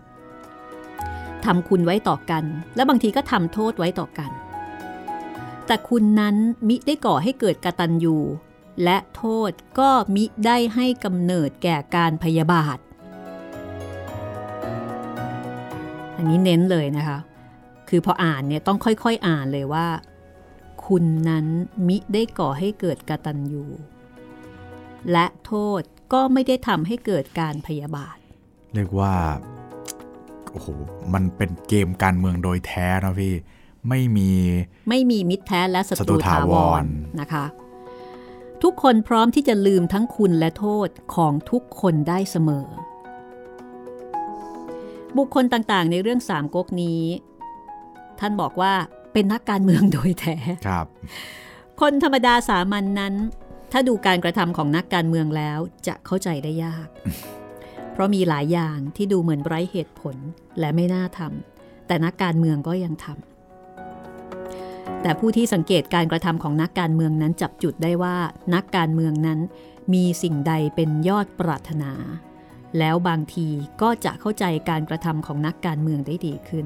ทำคุณไว้ต่อกัน และบางทีก็ทำโทษไว้ต่อกัน แต่คุณนั้นมิได้ก่อให้เกิดกตัญญูและโทษก็มิได้ให้กำเนิดแก่การพยาบาท อันนี้เน้นเลยนะคะ คือพออ่านเนี่ยต้องค่อยๆออ่านเลยว่า คุณนั้นมิได้ก่อให้เกิดกตัญญูและโทษก็ไม่ได้ทำให้เกิดการพยาบาท เรียกว่า โอ้โห มันเป็นเกมการเมืองโดยแท้นะพี่ ไม่มีไม่มีมิตรแท้และศัศัตตรูรูถาถาววรรนะคะ ทุกคนพร้อมที่จะลืมทั้งคุณและโทษของทุกคนได้เสมอ บุคคลต่างๆ ในเรื่องสามก๊กนี้ ท่านบอกว่าเป็นนักการเมืองโดยแท้ครับ คนธรรมดาสามัญนนั้น ถ้าดูการกระทำของนักการเมืองแล้วจะเข้าใจได้ยาก เพราะมีหลายอย่างที่ดูเหมือนไร้เหตุผลและไม่น่าทำแต่นักการเมืองก็ยังทำ แต่ผู้ที่สังเกตการกระทำของนักการเมืองนั้นจับจุดได้ว่านักการเมืองนั้นมีสิ่งใดเป็นยอดปรารถนา แล้วบางทีก็จะเข้าใจการกระทำของนักการเมืองได้ดีขึ้น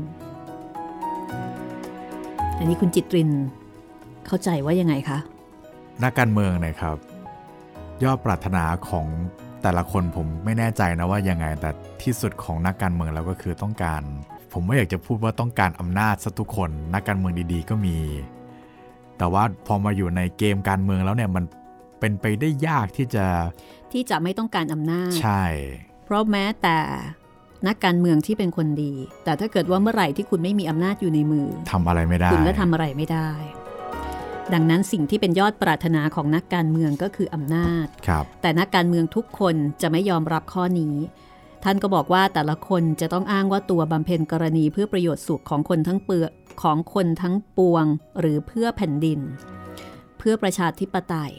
อันนี้คุณจิตรินเข้าใจว่ายังไงคะ นักการเมืองนะครับ ยอดปรารถนาของแต่ละคนผมไม่แน่ใจนะว่ายังไงแต่ที่สุดของนักการเมืองแล้วก็คือต้องการ ผมไม่อยากจะพูดว่าต้องการอำนาจซะทุกคน นักการเมืองดีๆ ก็มี แต่ว่าพอมาอยู่ในเกมการเมืองแล้วเนี่ยมันเป็นไปได้ยากที่จะที่จะไม่ต้องการอำนาจ ใช่ เพราะแม้แต่นักการเมืองที่เป็นคนดี แต่ถ้าเกิดว่าเมื่อไหร่ที่คุณไม่มีอำนาจอยู่ในมือทำอะไรไม่ได้ คุณก็ทำอะไรไม่ได้ ดังนั้นสิ่งที่เป็นยอดปรารถนาของนักการเมืองก็คืออำนาจครับแต่นักการเมืองทุกคนจะไม่ยอมรับข้อนี้ ท่านก็บอกว่าแต่ละคนจะต้องอ้างว่าตัวบำเพ็ญกรณีเพื่อประโยชน์สุขของคนทั้งเปลือกของคนทั้งปวง หรือเพื่อแผ่นดิน เพื่อประชาธิปไตย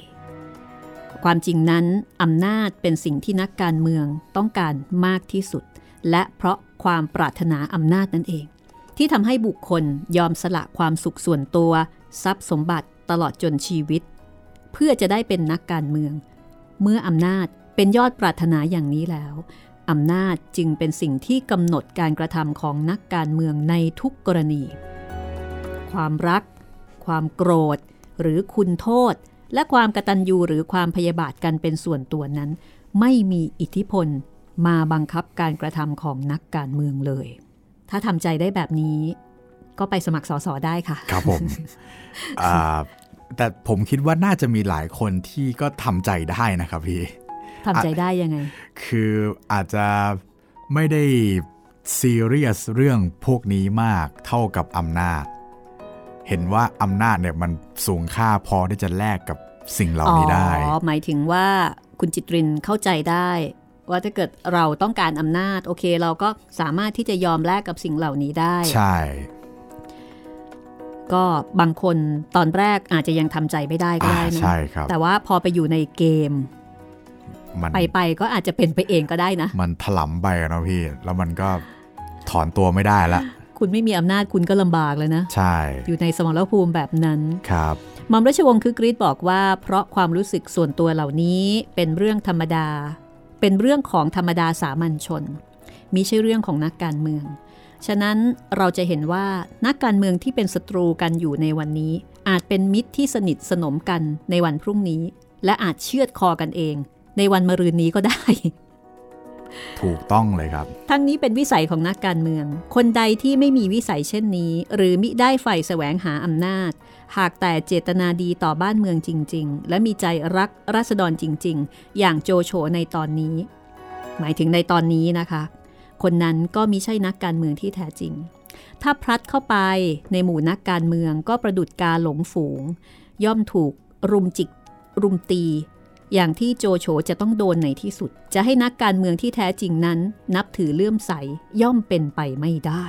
ความจริงนั้นอำนาจเป็นสิ่งที่นักการเมืองต้องการมากที่สุด และเพราะความปรารถนาอำนาจนั่นเอง ที่ทำให้บุคคลยอมสละความสุขส่วนตัว ทรัพย์สมบัติตลอดจนชีวิต เพื่อจะได้เป็นนักการเมือง เมื่ออำนาจเป็นยอดปรารถนาอย่างนี้แล้ว อำนาจจึงเป็นสิ่งที่กำหนดการกระทำของนักการเมืองในทุกกรณี ความรัก ความโกรธ หรือคุณโทษ และความกระตัญญูหรือความพยาบาทกันเป็นส่วนตัวนั้น ไม่มีอิทธิพลมาบังคับการกระทำของนักการเมืองเลย ถ้าทำใจได้แบบนี้ ก็ไปสมัครสอสอได้ค่ะ ครับผมแต่ผมคิดว่าน่าจะมีหลายคนที่ก็ทำใจได้นะครับพี่ ทำใจได้ยังไง คืออาจจะไม่ได้ซีเรียสเรื่องพวกนี้มากเท่ากับอำนาจ เห็นว่าอำนาจเนี่ยมันสูงค่าพอที่จะแลกกับสิ่งเหล่านี้ได้ อ๋อ หมายถึงว่าคุณจิตรินเข้าใจได้ ว่าถ้าเกิดเราต้องการอำนาจ โอเคเราก็สามารถที่จะยอมแลกกับสิ่งเหล่านี้ได้ ใช่ ก็บางคนตอนแรกอาจจะยังทำใจไม่ได้ก็อ่าได้นะใช่ครับ แต่ว่าพอไปอยู่ในเกมมัน ไปไปๆก็อาจจะเป็นไปเองก็ได้นะ มันถลำไปอะเนาะพี่ แล้วมันก็ถอนตัวไม่ได้ละ คุณไม่มีอำนาจคุณก็ลำบากเลยนะ ใช่ อยู่ในสมรภูมิแบบนั้น ครับหมอมราชวงศ์คือกรีฑบอกว่า เพราะความรู้สึกส่วนตัวเหล่านี้เป็นเรื่องธรรมดา เป็นเรื่องของธรรมดาสามัญชนมิใช่เรื่องของนักการเมือง ฉะนั้นเราจะเห็นว่านักการเมืองที่เป็นศัตรูกันอยู่ในวันนี้ อาจเป็นมิตรที่สนิทสนมกันในวันพรุ่งนี้ และอาจเชือดคอกันเอง ในวันมะรืนนี้ก็ได้ ถูกต้องเลยครับ ทั้งนี้เป็นวิสัยของนักการเมือง คนใดที่ไม่มีวิสัยเช่นนี้ หรือมิได้ใฝ่แสวงหาอำนาจ หากแต่เจตนาดีต่อบ้านเมืองจริง ๆ และมีใจรักรัษฎรจริง ๆ อย่างโจโฉในตอนนี้ หมายถึงในตอนนี้นะคะ คนนั้นก็มิใช่นักการเมืองที่แท้จริง ถ้าพลัดเข้าไปในหมู่นักการเมืองก็ประดุดกาหลงฝูง ย่อมถูกรุมจิกรุมตี อย่างที่โจโฉจะต้องโดนในที่สุด จะให้นักการเมืองที่แท้จริงนั้น นับถือเลื่อมใสย่อมเป็นไปไม่ได้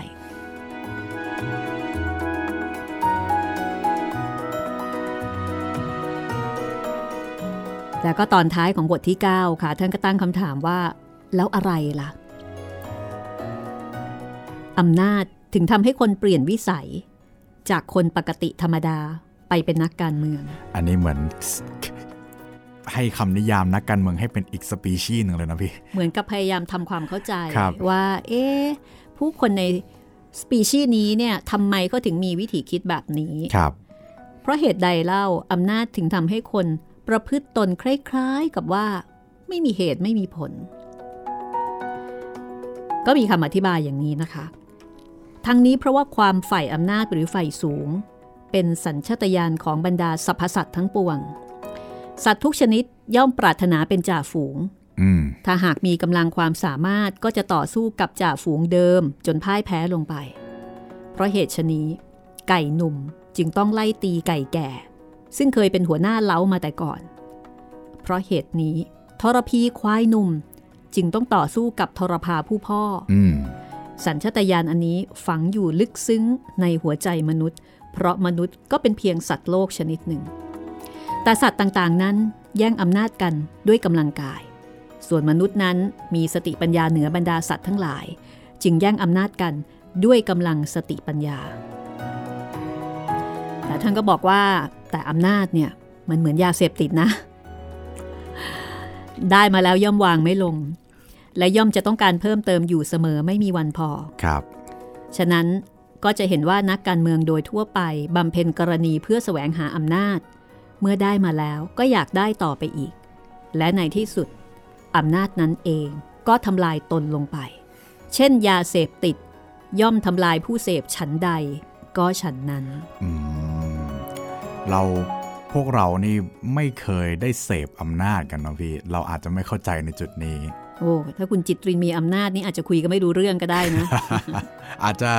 แล้วก็ตอนท้ายของบทที่ 9 ค่ะ ท่านก็ตั้งคำถามว่า แล้วอะไรล่ะอำนาจถึงทำให้คนเปลี่ยนวิสัย จากคนปกติธรรมดาไปเป็นนักการเมือง อันนี้เหมือน ให้คำนิยามนักการเมืองให้เป็นอีกสปีชีส์หนึ่งเลยนะพี่ เหมือนกับพยายามทำความเข้าใจครับว่า เอ๊ะผู้คนในสปีชีส์นี้เนี่ยทำไมเขาถึงมีวิธีคิดแบบนี้ครับ เพราะเหตุใดเล่าอำนาจถึงทำให้คนประพฤติตนคล้ายๆกับว่า ไม่มีเหตุไม่มีผล ก็มีคำอธิบายอย่างนี้นะคะ ทั้งนี้เพราะว่าความใฝ่อำนาจหรือใฝ่สูง เป็นสัญชาตญาณของบรรดาสรรพสัตว์ทั้งปวง สัตว์ทุกชนิดย่อมปรารถนาเป็นจ่าฝูงอืมถ้าหากมีกำลังความสามารถก็จะต่อสู้กับจ่าฝูงเดิม จนพ่ายแพ้ลงไป เพราะเหตุชนี้ ไก่หนุ่มจึงต้องไล่ตีไก่แก่ ซึ่งเคยเป็นหัวหน้าเล้ามาแต่ก่อน เพราะเหตุนี้ทรพีควายหนุ่มจึงต้องต่อสู้กับทรพาผู้พ่ออืมสัญชาตญาณอันนี้ฝังอยู่ลึกซึ้งในหัวใจมนุษย์ เพราะมนุษย์ก็เป็นเพียงสัตว์โลกชนิดหนึ่ง แต่สัตว์ต่างๆ นั้นแย่งอำนาจกันด้วยกำลังกาย ส่วนมนุษย์นั้นมีสติปัญญาเหนือบรรดาสัตว์ทั้งหลาย จึงแย่งอำนาจกันด้วยกำลังสติปัญญา แต่ท่านก็บอกว่าแต่อำนาจเนี่ยมันเหมือนยาเสพติดนะ ได้มาแล้วย่อมวางไม่ลง และย่อมจะต้องการเพิ่มเติมอยู่เสมอไม่มีวันพอ ครับ ฉะนั้นก็จะเห็นว่านักการเมืองโดยทั่วไปบำเพ็ญกรณีเพื่อแสวงหาอำนาจ เมื่อได้มาแล้วก็อยากได้ต่อไปอีก และในที่สุดอำนาจนั้นเองก็ทำลายตนลงไป เช่น ยาเสพติด ย่อมทำลายผู้เสพฉันใด ก็ฉันนั้นอืมเราพวกเรานี่ไม่เคยได้เสพอำนาจกันเนาะพี่ เราอาจจะไม่เข้าใจในจุดนี้ โอ้ ถ้าคุณจิตรินมีอำนาจนี่อาจจะคุยกันไม่รู้เรื่องก็ได้นะ อาจจะ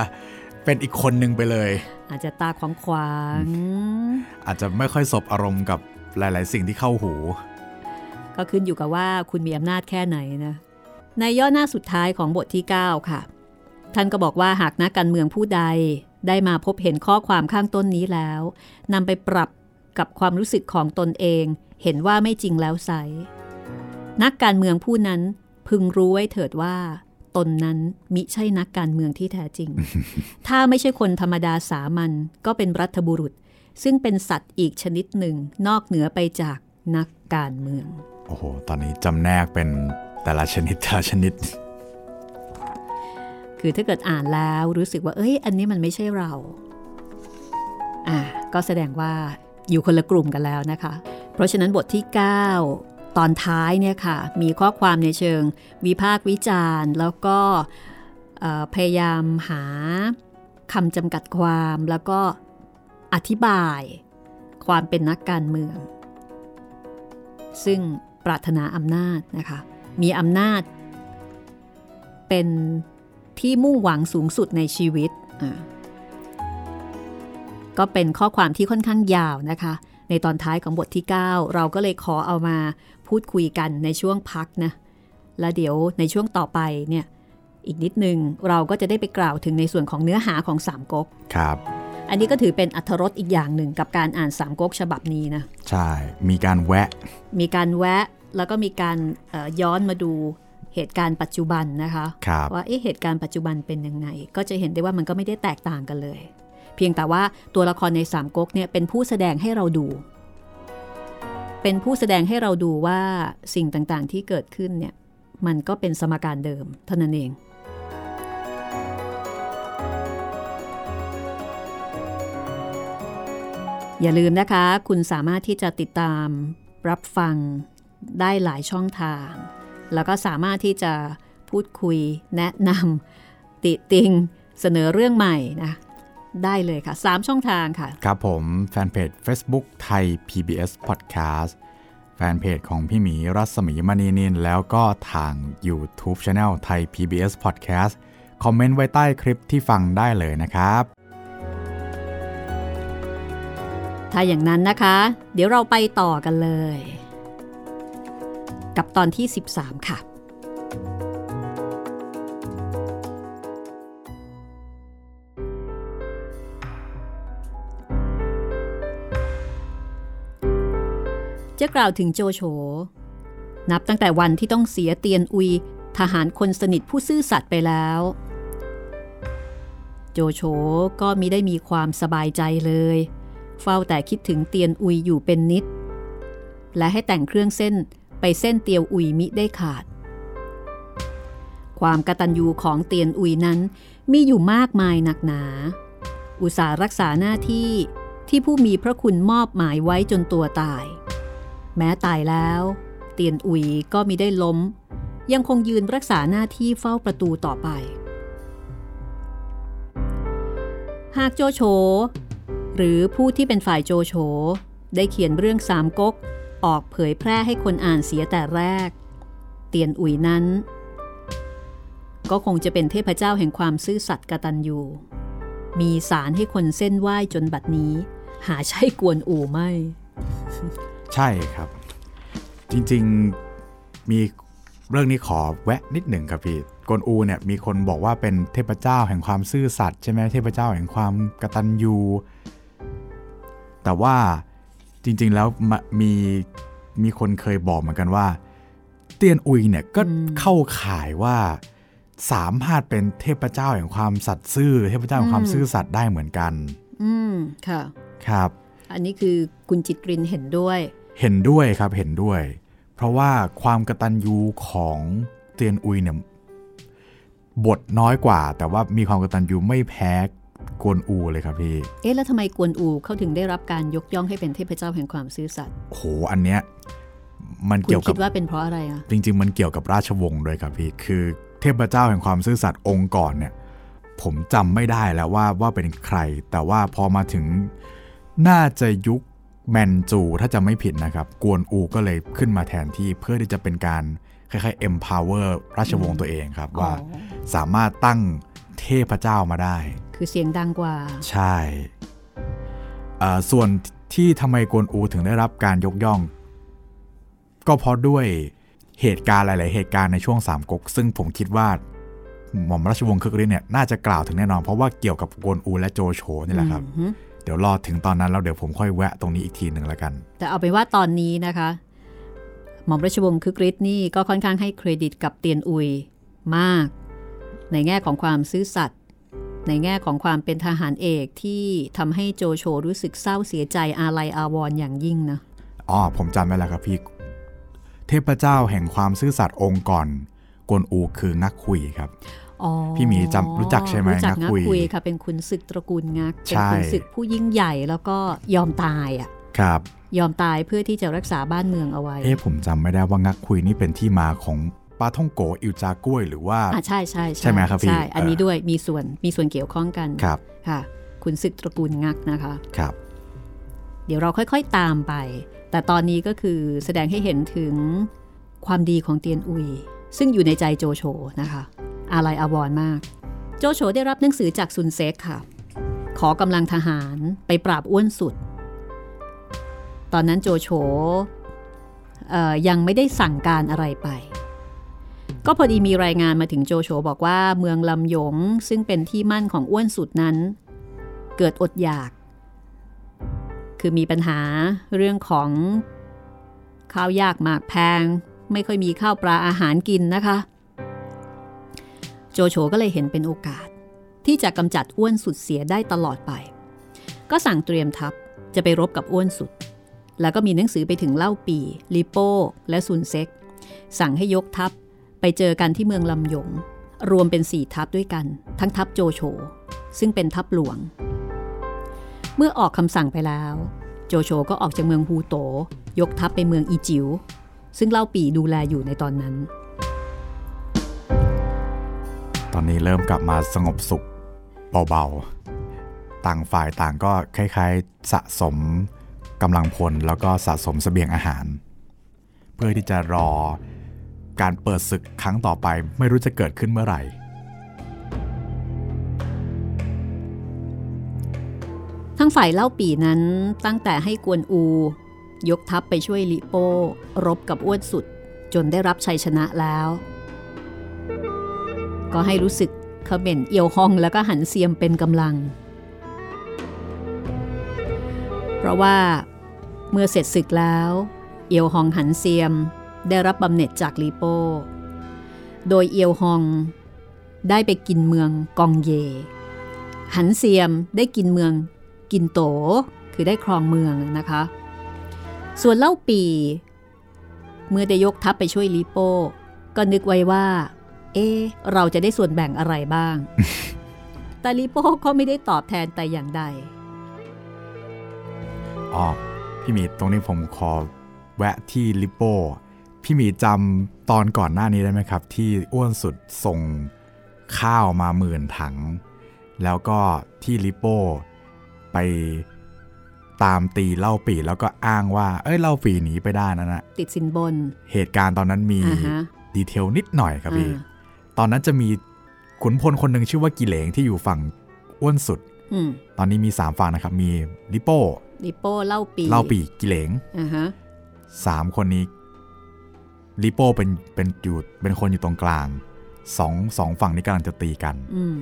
เป็นอีกคนหนึ่งไปเลย อาจจะตาขวางขวางอาจจะไม่ค่อยสบอารมณ์กับหลาย ๆ สิ่งที่เข้าหู ก็ขึ้นอยู่กับว่าคุณมีอำนาจแค่ไหนนะ ในย่อหน้าสุดท้ายของบทที่ 9 ค่ะ ท่านก็บอกว่าหากนักการเมืองผู้ใดได้มาพบเห็นข้อความข้างต้นนี้แล้วนำไปปรับกับความรู้สึกของตนเอง เห็นว่าไม่จริงแล้วไซนักการเมืองผู้นั้นพึงรู้ไว้เถิดว่า ตนนั้นมิใช่นักการเมืองที่แท้จริง ถ้าไม่ใช่คนธรรมดาสามัญก็เป็นรัฐบุรุษ ซึ่งเป็นสัตว์อีกชนิดหนึ่งนอกเหนือไปจากนักการเมือง โอ้โห ตอนนี้จำแนกเป็นแต่ละชนิดแต่ละชนิด คือถ้าเกิดอ่านแล้วรู้สึกว่า เอ้ย อันนี้มันไม่ใช่เรา อ่า ก็แสดงว่าอยู่คนละกลุ่มกันแล้วนะคะ เพราะฉะนั้นบทที่ 9 ตอนท้ายเนี่ยค่ะ มีข้อความในเชิงวิพากษ์วิจารณ์ แล้วก็พยายามหาคำจำกัดความแล้วก็อธิบาย ความเป็นนักการเมือง ซึ่งปรารถนาอำนาจนะคะ มีอำนาจ เป็นที่มุ่งหวังสูงสุดในชีวิตอ่าก็เป็นข้อความที่ค่อนข้างยาวนะคะ ในตอนท้ายของบทที่ 9 เราก็เลยขอเอามา พูดคุยกันในช่วงพักนะ แล้วเดี๋ยวในช่วงต่อไปเนี่ยอีกนิดนึงเราก็จะได้ไปกล่าวถึงในส่วนของเนื้อหาของสามก๊กครับ อันนี้ก็ถือเป็นอัธรสอีกอย่างหนึ่งกับการอ่านสามก๊กฉบับนี้นะ ใช่ มีการแวะ มีการแวะแล้วก็มีการเอ่อย้อนมาดูเหตุการณ์ปัจจุบันนะคะครับว่าเอ๊ะเหตุการณ์ปัจจุบันเป็นยังไง ก็จะเห็นได้ว่ามันก็ไม่ได้แตกต่างกันเลย เพียงแต่ว่าตัวละครในสามก๊กเนี่ยเป็นผู้แสดงให้เราดู เป็นผู้แสดงให้เราดูว่าสิ่งต่างๆที่เกิดขึ้นเนี่ยมันก็เป็นสมการเดิมเท่านั้นเองอย่าลืมนะคะ คุณสามารถที่จะติดตามรับฟังได้หลายช่องทาง แล้วก็สามารถที่จะพูดคุยแนะนำติติงเสนอเรื่องใหม่นะ ได้เลยค่ะ 3 ช่องทางค่ะ ครับผม แฟนเพจ Facebook ไทย PBS Podcast แฟนเพจของพี่หมีรัศมีมณีนิน แล้วก็ทาง YouTube Channel ไทย PBS Podcast คอมเมนต์ไว้ใต้คลิปที่ฟังได้เลยนะครับ ถ้าอย่างนั้นนะคะ เดี๋ยวเราไปต่อกันเลย กับตอนที่ 13 ค่ะ จะกล่าวถึงโจโฉนับตั้งแต่วันที่ต้องเสียเตียนอุยทหารคนสนิทผู้ซื่อสัตย์ไปแล้ว โจโฉก็มิได้มีความสบายใจเลย เฝ้าแต่คิดถึงเตียนอุยอยู่เป็นนิด และให้แต่งเครื่องเส้นไปเส้นเตียวอุยมิได้ขาด ความกตัญญูของเตียนอุยนั้นมีอยู่มากมายหนักหนา อุตสาหรักษาหน้าที่ที่ผู้มีพระคุณมอบหมายไว้จนตัวตาย แม้ตายแล้ว เตียนอุยก็มิได้ล้ม ยังคงยืนรักษาหน้าที่เฝ้าประตูต่อไป หากโจโฉหรือผู้ที่เป็นฝ่ายโจโฉได้เขียนเรื่องสามก๊กออกเผยแพร่ให้คนอ่านเสียแต่แรก เตียนอุ๋ยนั้น ก็คงจะเป็นเทพเจ้าแห่งความซื่อสัตย์กตัญญูมีสารให้คนเส้นไหว้จนบัดนี้ หาใช่กวนอู่ไม่ ใช่ครับ จริงๆมีเรื่องนี้ขอแวะนิดหนึ่งครับพี่กวนอูเนี่ยมีคนบอกว่าเป็นเทพเจ้าแห่งความซื่อสัตย์ใช่ไหมเทพเจ้าแห่งความกตัญญูแต่ว่าจริง ๆแล้วมมีมีคนเคยบอกเหมือนกันว่า เตียนอุยเนี่ยก็เข้าข่ายว่าสามารถเป็นเทพเจ้าแห่งความสัตย์ซื่อ เทพเจ้าแห่งความซื่อสัตย์ได้เหมือนกัน อืมค่ะ ครับ อันนี้คือคุณจิตรินเห็นด้วย เห็นด้วยครับเห็นด้วย เพราะว่าความกตัญญูของเตียนอุยเนี่ยบทน้อยกว่า แต่ว่ามีความกตัญญูไม่แพ้กวนอูเลยครับพี่ เอ๊ะแล้วทำไมกวนอูเขาถึงได้รับการยกย่องให้เป็นเทพเจ้าแห่งความซื่อสัตย์โหอันเนี้ยมันคุณเกี่ยวคิกับดว่าเป็นเพราะอะไรอะจริง ๆ มันเกี่ยวกับราชวงศ์ด้วยครับพี่คือเทพเจ้าแห่งความซื่อสัตย์องค์ก่อนเนี่ย ผมจำไม่ได้แล้วว่าว่าเป็นใคร แต่ว่าพอมาถึง น่าจะยุคแมนจูถ้าจะไม่ผิดนะครับ กวนอูก็เลยขึ้นมาแทนที่เพื่อที่จะเป็นการคล้ายๆ empower ราชวงศ์ตัวเองครับ ว่าอ๋อสามารถตั้งเทพเจ้ามาได้ คือเสียงดังกว่า ใช่เอ่อส่วนที่ทำไมกวนอูถึงได้รับการยกย่อง ก็เพราะด้วยเหตุการณ์หลาย ๆ เหตุการณ์ในช่วงสามก๊กซึ่งผมคิดว่าหม่อมราชวงศ์คึกฤทธิ์เนี่ยน่าจะกล่าวถึงแน่นอน เพราะว่าเกี่ยวกับกวนอูและโจโฉนี่แหละครับอือฮึ เดี๋ยวรอถึงตอนนั้นแล้วเดี๋ยวผมค่อยแวะตรงนี้อีกทีหนึ่งแล้วกัน แต่เอาเป็นว่าตอนนี้นะคะ หม่อมราชวงศ์คึกฤทธิ์นี่ก็ค่อนข้างให้เครดิตกับเตียนอุยมาก ในแง่ของความซื่อสัตย์ในแง่ของความเป็นทหารเอกที่ทำให้โจโฉรู้สึกเศร้าเสียใจอาลัยอาวรณ์อย่างยิ่งนะอ๋อผมจำไว้แล้วครับพี่เทพเจ้าแห่งความซื่อสัตย์องค์ก่อนกวนอูคืองักคุยครับอ๋อ พี่หมีจำรู้จักใช่ไหมรู้จักงังักกคุยคุยค่ะเป็นขุนศึกตระกูลงักเป็นใช่ขุนศึกผู้ยิ่งใหญ่แล้วก็ยอมตายอะครับ ยอมตายเพื่อที่จะรักษาบ้านเมืองเอาไว้เอ๊ะผมจำไม่ได้ว่างักคุยนี่เป็นที่มาของปลาท่องโกอิวจากล้วยหรือว่าอะใช่ใช่ใช่ไหมครับพี่ใช่อันนี้เออด้วยมีส่วนมีส่วนเกี่ยวข้องกันครับค่ะขุนศึกตระกูลงักนะคะครับ เดี๋ยวเราค่อยๆตามไป แต่ตอนนี้ก็คือแสดงให้เห็นถึงความดีของเตียนอุย ซึ่งอยู่ในใจโจโฉนะคะ อาลัยอาวรมาก โจโฉได้รับหนังสือจากซุนเซ็กค่ะ ขอกำลังทหารไปปราบอ้วนสุด ตอนนั้นโจโฉยังไม่ได้สั่งการอะไรไป ก็พอดีมีรายงานมาถึงโจโฉบอกว่าเมืองลำยงซึ่งเป็นที่มั่นของอ้วนสุดนั้น เกิดอดอยาก คือมีปัญหาเรื่องของข้าวยากหมากแพง ไม่ค่อยมีข้าวปลาอาหารกินนะคะ โจโฉก็เลยเห็นเป็นโอกาส ที่จะกำจัดอ้วนสุดเสียได้ตลอดไป ก็สั่งเตรียมทัพจะไปรบกับอ้วนสุด แล้วก็มีหนังสือไปถึงเล่าปีลิโป้และซุนเซ็ก สั่งให้ยกทัพไปเจอกันที่เมืองลำยง รวมเป็นสี่ทัพด้วยกัน ทั้งทัพโจโฉซึ่งเป็นทัพหลวง เมื่อออกคำสั่งไปแล้ว โจโฉก็ออกจากเมืองฮูโต ยกทัพไปเมืองอีจิว ซึ่งเล่าปีดูแลอยู่ในตอนนั้น อนนี้เริ่มกลับมาสงบสุขเบาๆ ต่างฝ่ายต่างก็คล้ายๆสะสมกำลังพลแล้วก็สะสมเสบียงอาหาร เพื่อที่จะรอการเปิดศึกครั้งต่อไปไม่รู้จะเกิดขึ้นเมื่อไหร่ ทั้งฝ่ายเล่าปีนั้นตั้งแต่ให้กวนอู ยกทัพไปช่วยลิโป้ รบกับอ้วนสุด จนได้รับชัยชนะแล้ว ก็ให้รู้สึกเขม่นเอียวฮองแล้วก็หันเซียมเป็นกำลัง เพราะว่าเมื่อเสร็จศึกแล้ว เอียวฮองหันเซียมได้รับบำเหน็จจากลีโป้ โดยเอียวฮองได้ไปกินเมืองกองเย หันเซียมได้กินเมืองกินโต คือได้ครองเมืองนะคะ ส่วนเล่าปี เมื่อได้ยกทัพไปช่วยลีโป้ ก็นึกไว้ว่า เอ๊เราจะได้ส่วนแบ่งอะไรบ้าง แต่ลีโป้ก็ไม่ได้ตอบแทนแต่อย่างใด อ๋อ พี่หมีตรงนี้ผมขอแวะที่ลิปโป้ พี่หมีจำตอนก่อนหน้านี้ได้ไหมครับ ที่อ้วนสุดส่งข้าวมาหมื่นถัง แล้วก็ที่ลิปโป้ไปตามตีเล่าปีแล้วก็อ้างว่า เอ้ยเล่าปีหนีไปได้นั่นนะติดสินบน เหตุการณ์ตอนนั้นมีอ่าฮะดีเทลนิดหน่อยครับพี่อ่า ตอนนั้นจะมีขุนพลคนหนึ่งชื่อว่ากิเหลงที่อยู่ฝั่งอ้วนสุด อืมตอนนี้มี3ฝั่งนะครับ มีลิโป้ลิโป้เล่าปีเล่าปีกิเหลงอ่าฮะสามคนนี้ลิโป้เป็นเป็นอยู่เป็นคนอยู่ตรงกลางสองสองฝั่งนี้กำลังจะตีกันอืม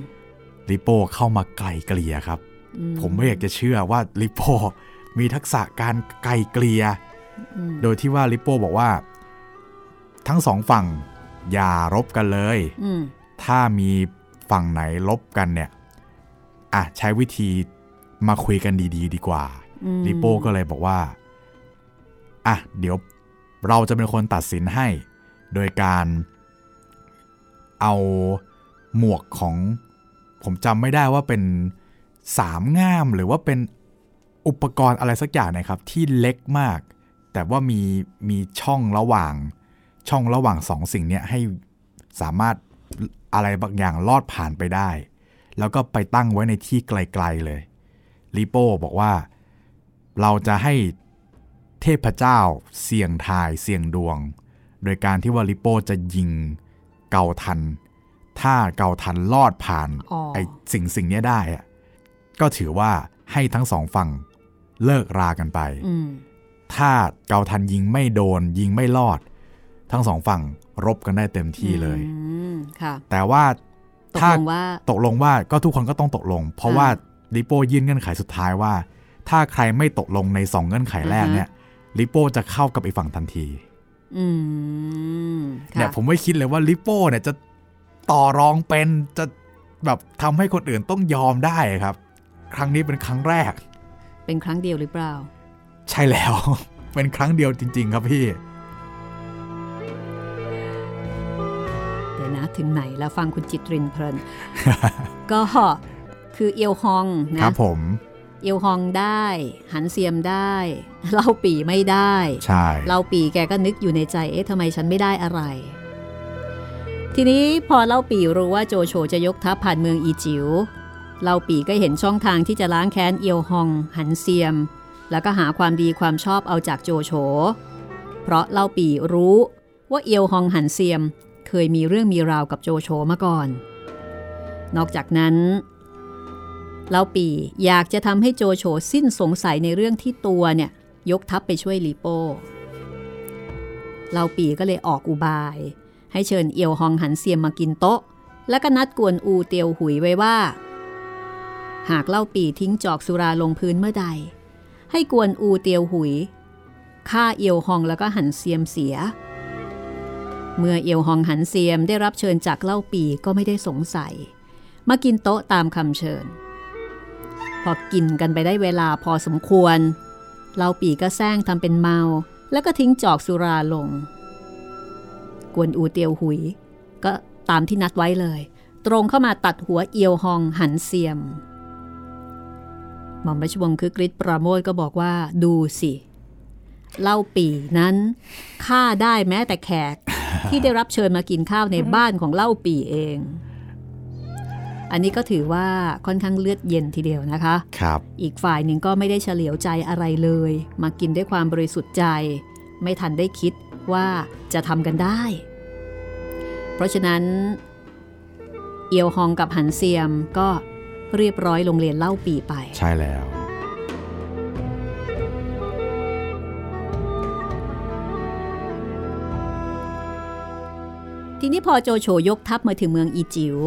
ลิโป้เข้ามาไกลเกลี่ยครับ อืผมไม่อยากจะเชื่อว่าลิโป้มีทักษะการไกลเกลี่ยอืมโดยที่ว่าลิโป้บอกว่า ทั้งสองฝั่ง อย่ารบกันเลยอืมถ้ามีฝั่งไหนลบกันเนี่ยอะใช้วิธีมาคุยกันดี ๆ ดีกว่าอืมลิโป้ก็เลยบอกว่าอะเดี๋ยวเราจะเป็นคนตัดสินให้ โดยการเอาหมวกของผมจำไม่ได้ว่าเป็นสามง่ามหรือว่าเป็นอุปกรณ์อะไรสักอย่างนะครับ ที่เล็กมาก แต่ว่ามีมีช่องระหว่าง ช่องระหว่างสองสิ่งเนี้ยให้สามารถอะไรบางอย่างลอดผ่านไปได้ แล้วก็ไปตั้งไว้ในที่ไกลๆเลยลิโป้บอกว่า เราจะให้เทพเจ้าเสี่ยงทายเสี่ยงดวง โดยการที่ว่าลิโป้จะยิงเกาทัน ถ้าเกาทันลอดผ่านอ๋อไอ้สิ่งสิ่งเนี้ยได้อะก็ถือว่าให้ทั้งสองฝั่งเลิกรากันไปอืมถ้าเกาทันยิงไม่โดนยิงไม่รอด ทั้งสองฝั่งรบกันได้เต็มที่เลยอืมค่ะแต่ว่าตกถ้าลงว่าตกลงว่าก็ทุกคนก็ต้องตกลง เพราะอ่าว่าลิโป้ยื่นเงื่อนไขสุดท้ายว่า ถ้าใครไม่ตกลงในสองเงื่อนไขแรกอ่าฮะเนี่ยลิโป้จะเข้ากับอีกฝั่งทันทีอืมค่ะเนี่ยผมไม่คิดเลยว่าลิโป้เนี่ยจะต่อรองเป็นจะแบบทำให้คนอื่นต้องยอมได้ครับ ครั้งนี้เป็นครั้งแรก เป็นครั้งเดียวหรือเปล่า ใช่แล้ว เป็นครั้งเดียวจริง ๆ ครับพี่ เดี๋ยวนะ ถึงไหนแล้วฟังคุณจิตรินเพลิน ก็คือเอียวฮองคนะรับผม เอียวฮองได้ หันเซียมได้เล่าปีไม่ได้ใช่เล่าปีแกก็นึกอยู่ในใจ เอ๊ะทำไมฉันไม่ได้อะไร ทีนี้พอเล่าปีรู้ว่าโจโฉจะยกทัพผ่านเมืองอีจิว๋วเล่าปีก็เห็นช่องทางที่จะล้างแค้นเอียวฮอง หันเซียม แล้วก็หาความดีความชอบเอาจากโจโฉเพราะเล่าปีรู้ว่าเอียวฮองหันเซียม เคยมีเรื่องมีราวกับโจโฉมาก่อน นอกจากนั้นเล่าปีอยากจะทำให้โจโฉสิ้นสงสัยในเรื่องที่ตัวเนี่ยยกทัพไปช่วยลีโป้เล่าปีก็เลยออกอุบาย ให้เชิญเอียวฮองหันเซียมมากินโต๊ะ แล้วก็นัดกวนอูเตียวหุยไว้ว่า หากเล่าปีทิ้งจอกสุราลงพื้นเมื่อใด ให้กวนอูเตียวหุยฆ่าเอียวฮองแล้วก็หันเซียมเสีย เมื่อเอียวฮองหันเซียมได้รับเชิญจากเล่าปีก็ไม่ได้สงสัย มากินโต๊ะตามคำเชิญ พอกินกันไปได้เวลาพอสมควร เล่าปีก็แซงทำเป็นเมา แล้วก็ทิ้งจอกสุราลง กวนอูเตียวหุย ก็ตามที่นัดไว้เลย ตรงเข้ามาตัดหัวเอียวฮองหันเซียมหม่อมราชวงศ์คึกฤทธิ์ปราโมทก็บอกว่าดูสิ เล่าปีนั้นฆ่าได้แม้แต่แขกที่ได้รับเชิญมากินข้าวในบ้านของเล่าปีเอง อันนี้ก็ถือว่าค่อนข้างเลือดเย็นทีเดียวนะคะครับอีกฝ่ายหนึ่งก็ไม่ได้เฉลียวใจอะไรเลย มากินด้วยความบริสุทธิ์ใจ ไม่ทันได้คิดว่าจะทำกันได้ เพราะฉะนั้น เอียวฮองกับหันเซียมก็เรียบร้อยลงเรียนเล่าปีไป ใช่แล้ว ทีนี้พอโจโฉยกทัพมาถึงเมืองอีจิว๋ว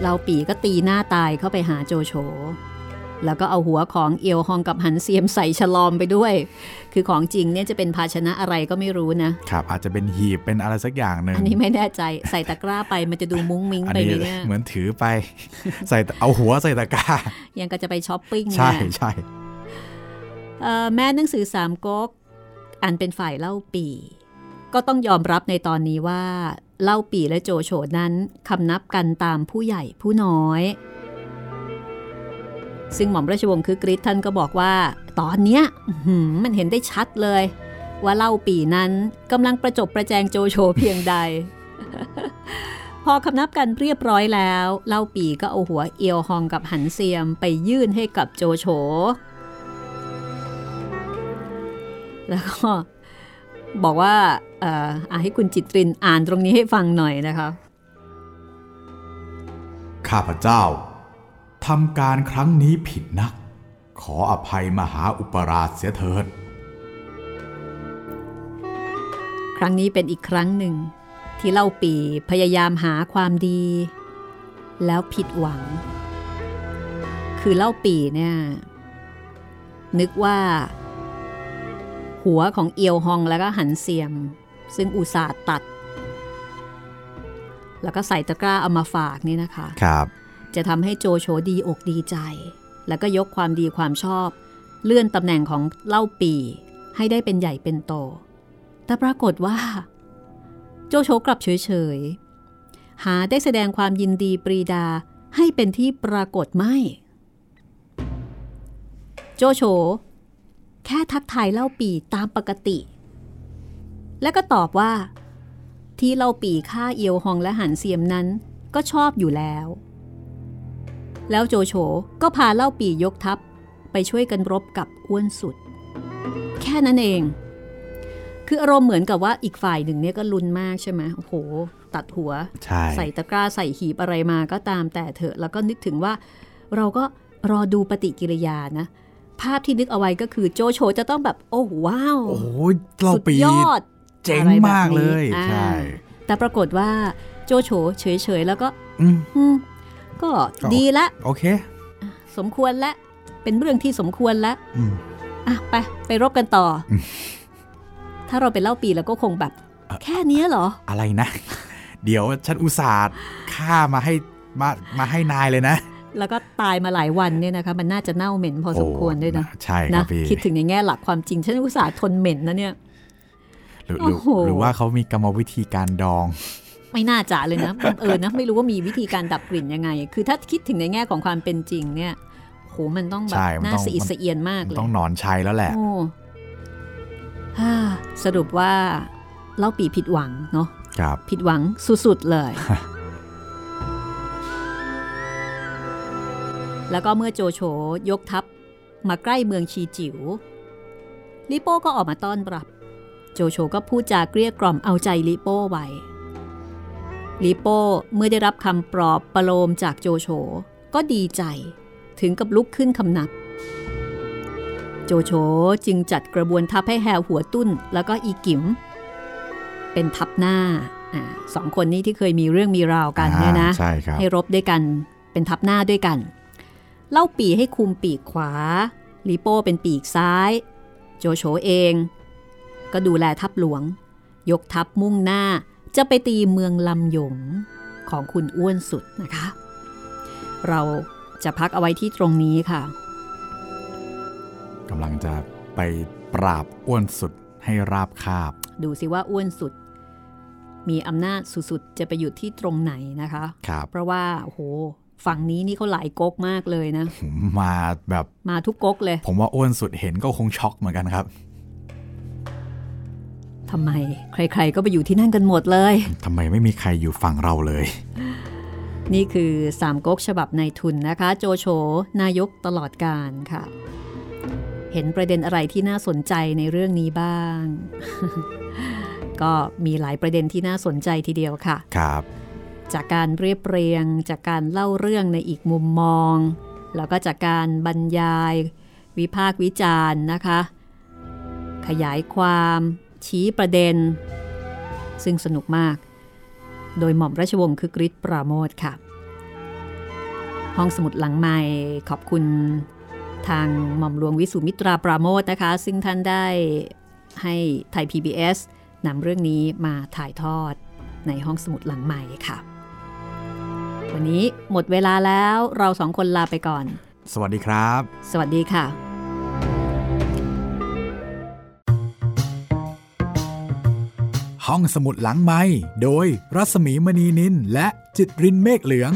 เล่าปีก็ตีหน้าตายเข้าไปหาโจโฉ แล้วก็เอาหัวของเอียวฮองกับหันเซียมใส่ฉลอมไปด้วย คือของจริงเนี่ยจะเป็นภาชนะอะไรก็ไม่รู้นะ ครับ อาจจะเป็นหีบเป็นอะไรสักอย่างหนึ่ง อันนี้ไม่แน่ใจใส่ตะกร้าไปมันจะดูมุ้งมิ้งอันไปนี้ไหมเนี่ยเหมือนถือไป ใส่เอาหัวใส่ตะกร้า ยังก็จะไปช้อปปิ้งใช่เนี่ยใช่เอ่อแม้หนังสือสามก๊กอันเป็นฝ่ายเล่าปี ก็ต้องยอมรับในตอนนี้ว่าเล่าปีและโจโฉนั้นคำนับกันตามผู้ใหญ่ผู้น้อย ซึ่งหม่อมราชวงศ์คึกฤทธิ์ท่านก็บอกว่า ตอนเนี้ยมันเห็นได้ชัดเลย ว่าเล่าปีนั้นกำลังประจบประแจงโจโฉเพียงใด พอคำนับกันเรียบร้อยแล้ว เล่าปีก็เอาหัวเอียวฮองกับหันเซียมไปยื่นให้กับโจโฉแล้วก็ บอกว่าเอ่ออะให้คุณจิตรินอ่านตรงนี้ให้ฟังหน่อยนะคะข้าพเจ้าทำการครั้งนี้ผิดนัก ขออภัยมหาอุปราชเสียเถิด ครั้งนี้เป็นอีกครั้งหนึ่ง ที่เล่าปีพยายามหาความดี แล้วผิดหวัง คือเล่าปีเนี่ยนึกว่า หัวของเอียวฮองแล้วก็หันเสียม ซึ่งอุตส่าห์ตัด แล้วก็ใส่ตะกร้าเอามาฝากนี่นะคะครับจะทำให้โจโฉดีอกดีใจ แล้วก็ยกความดีความชอบ เลื่อนตำแหน่งของเล่าปี ให้ได้เป็นใหญ่เป็นโต แต่ปรากฏว่า โจโฉกลับเฉยๆ หาได้แสดงความยินดีปรีดาให้เป็นที่ปรากฏไม่ โจโฉ แค่ทักทายเล่าปีตามปกติ และก็ตอบว่า ที่เล่าปีฆ่าเอียวฮองและหันเซียมนั้นก็ชอบอยู่แล้ว แล้วโจโฉก็พาเล่าปียกทัพไปช่วยกันรบกับอ้วนสุด แค่นั้นเอง คืออารมณ์เหมือนกับว่าอีกฝ่ายหนึ่งเนี่ยก็ลุ้นมากใช่ไหมโอ้โห ตัดหัวใช่ใส่ตะกร้าใส่หีบอะไรมาก็ตามแต่เถอะ แล้วก็นึกถึงว่าเราก็รอดูปฏิกิริยานะ ภาพที่นึกเอาไว้ก็คือโจโฉจะต้องแบบ โอ้ว้าวโอ้โหเราสุดปียอดเจ๋งอะไรแบบนี้มากเลยอ่าใช่แต่ปรากฏว่าโจโฉเฉยๆ แล้วก็อืมอืมก็ก็ดีละ โอเค สมควรและ เป็นเรื่องที่สมควรแล้วอืมอะไป ไปรบกันต่ออมถ้าเราเป็นเล่าปีแล้วก็คงแบบ แค่เนี้ยเหรอ อะไรนะ เดี๋ยวฉันอุตส่าห์ฆ่ามาให้มามาให้นายเลยนะ แล้วก็ตายมาหลายวันเนี่ยนะคะมันน่าจะเน่าเหม็นพอสมควรด้วยนะโอ้ใช่คนะรับพี่คิดถึงในแง่หลักความจริงฉันอุตส่าห์ทนเหม็นนะเนี่ยหรือหรือโอ้โหหรือว่าเขามีกรรมวิธีการดอง ไม่น่าจะเลยนะบังเออนะไม่รู้ว่ามีวิธีการดับกลิ่นยังไง คือถ้าคิดถึงในแง่ของความเป็นจริงเนี่ยโหมันต้องแบบใช่มันน่าต้องสะอิดสะเอียนมากเลยต้องนอนชัยแล้วแหละโอ้ฮ่าสรุปว่าเล่าปีผิดหวังเนาะครับผิดหวังสุดๆเลย แล้วก็เมื่อโจโฉยกทัพมาใกล้เมืองชีจิว๋วลิโป้ก็ออกมาต้อนรับ โจโฉก็พูดจาเกลี้ยกล่อมเอาใจลิโป้ไว้ลิโป้เมื่อได้รับคำปลอบประโลมจากโจโฉก็ดีใจถึงกับลุกขึ้นคำนับ โจโฉจึงจัดกระบวนทัพให้แฮวหัวตุ้น แล้วก็อีกิม เป็นทัพหน้าอาสองคนนี้ที่เคยมีเรื่องมีราวกันเนี่ยนะอ่าใช่ครับให้รบด้วยกัน เป็นทัพหน้าด้วยกัน เล่าปีให้คุมปีกขวาลิโป้เป็นปีกซ้าย โจโฉเอง ก็ดูแลทัพหลวง ยกทัพมุ่งหน้าจะไปตีเมืองลำหยงของคุณอ้วนสุดนะคะ เราจะพักเอาไว้ที่ตรงนี้ค่ะกำลังจะไปปราบอ้วนสุดให้ราบคาบ ดูสิว่าอ้วนสุด มีอำนาจสุดๆจะไปอยู่ที่ตรงไหนนะคะครับเพราะว่าโอ้โห ฝั่งนี้นี่เขาหลายก๊กมากเลยนะ มาแบบมาทุกก๊กเลย ผมว่าอ้วนสุดเห็นก็คงช็อกเหมือนกันครับทำไม ใคร ๆ ก็ไปอยู่ที่นั่นกันหมดเลยทำไมไม่มีใครอยู่ฝั่งเราเลย นี่คือสามก๊กฉบับในทุนนะคะ โจโฉนายกตลอดการค่ะ เห็นประเด็นอะไรที่น่าสนใจในเรื่องนี้บ้าง ก็มีหลายประเด็นที่น่าสนใจทีเดียวค่ะ ครับ จากการเรียบเรียง จากการเล่าเรื่องในอีกมุมมอง แล้วก็จากการบรรยาย วิพากษ์วิจารณ์นะคะ ขยายความ ชี้ประเด็น ซึ่งสนุกมาก โดยหม่อมราชวงศ์คือกริชปราโมทค่ะ ห้องสมุดหลังใหม่ขอบคุณทางหม่อมหลวงวิสุมิตราปราโมทนะคะ ซึ่งท่านได้ให้ไทย PBS นำเรื่องนี้มาถ่ายทอดในห้องสมุดหลังใหม่ค่ะ วันนี้หมดเวลาแล้วเราสองคนลาไปก่อน สวัสดีครับ สวัสดีค่ะ ห้องสมุดหลังไม้โดยรัสมีมณีนินและจิตรินเมฆเหลือง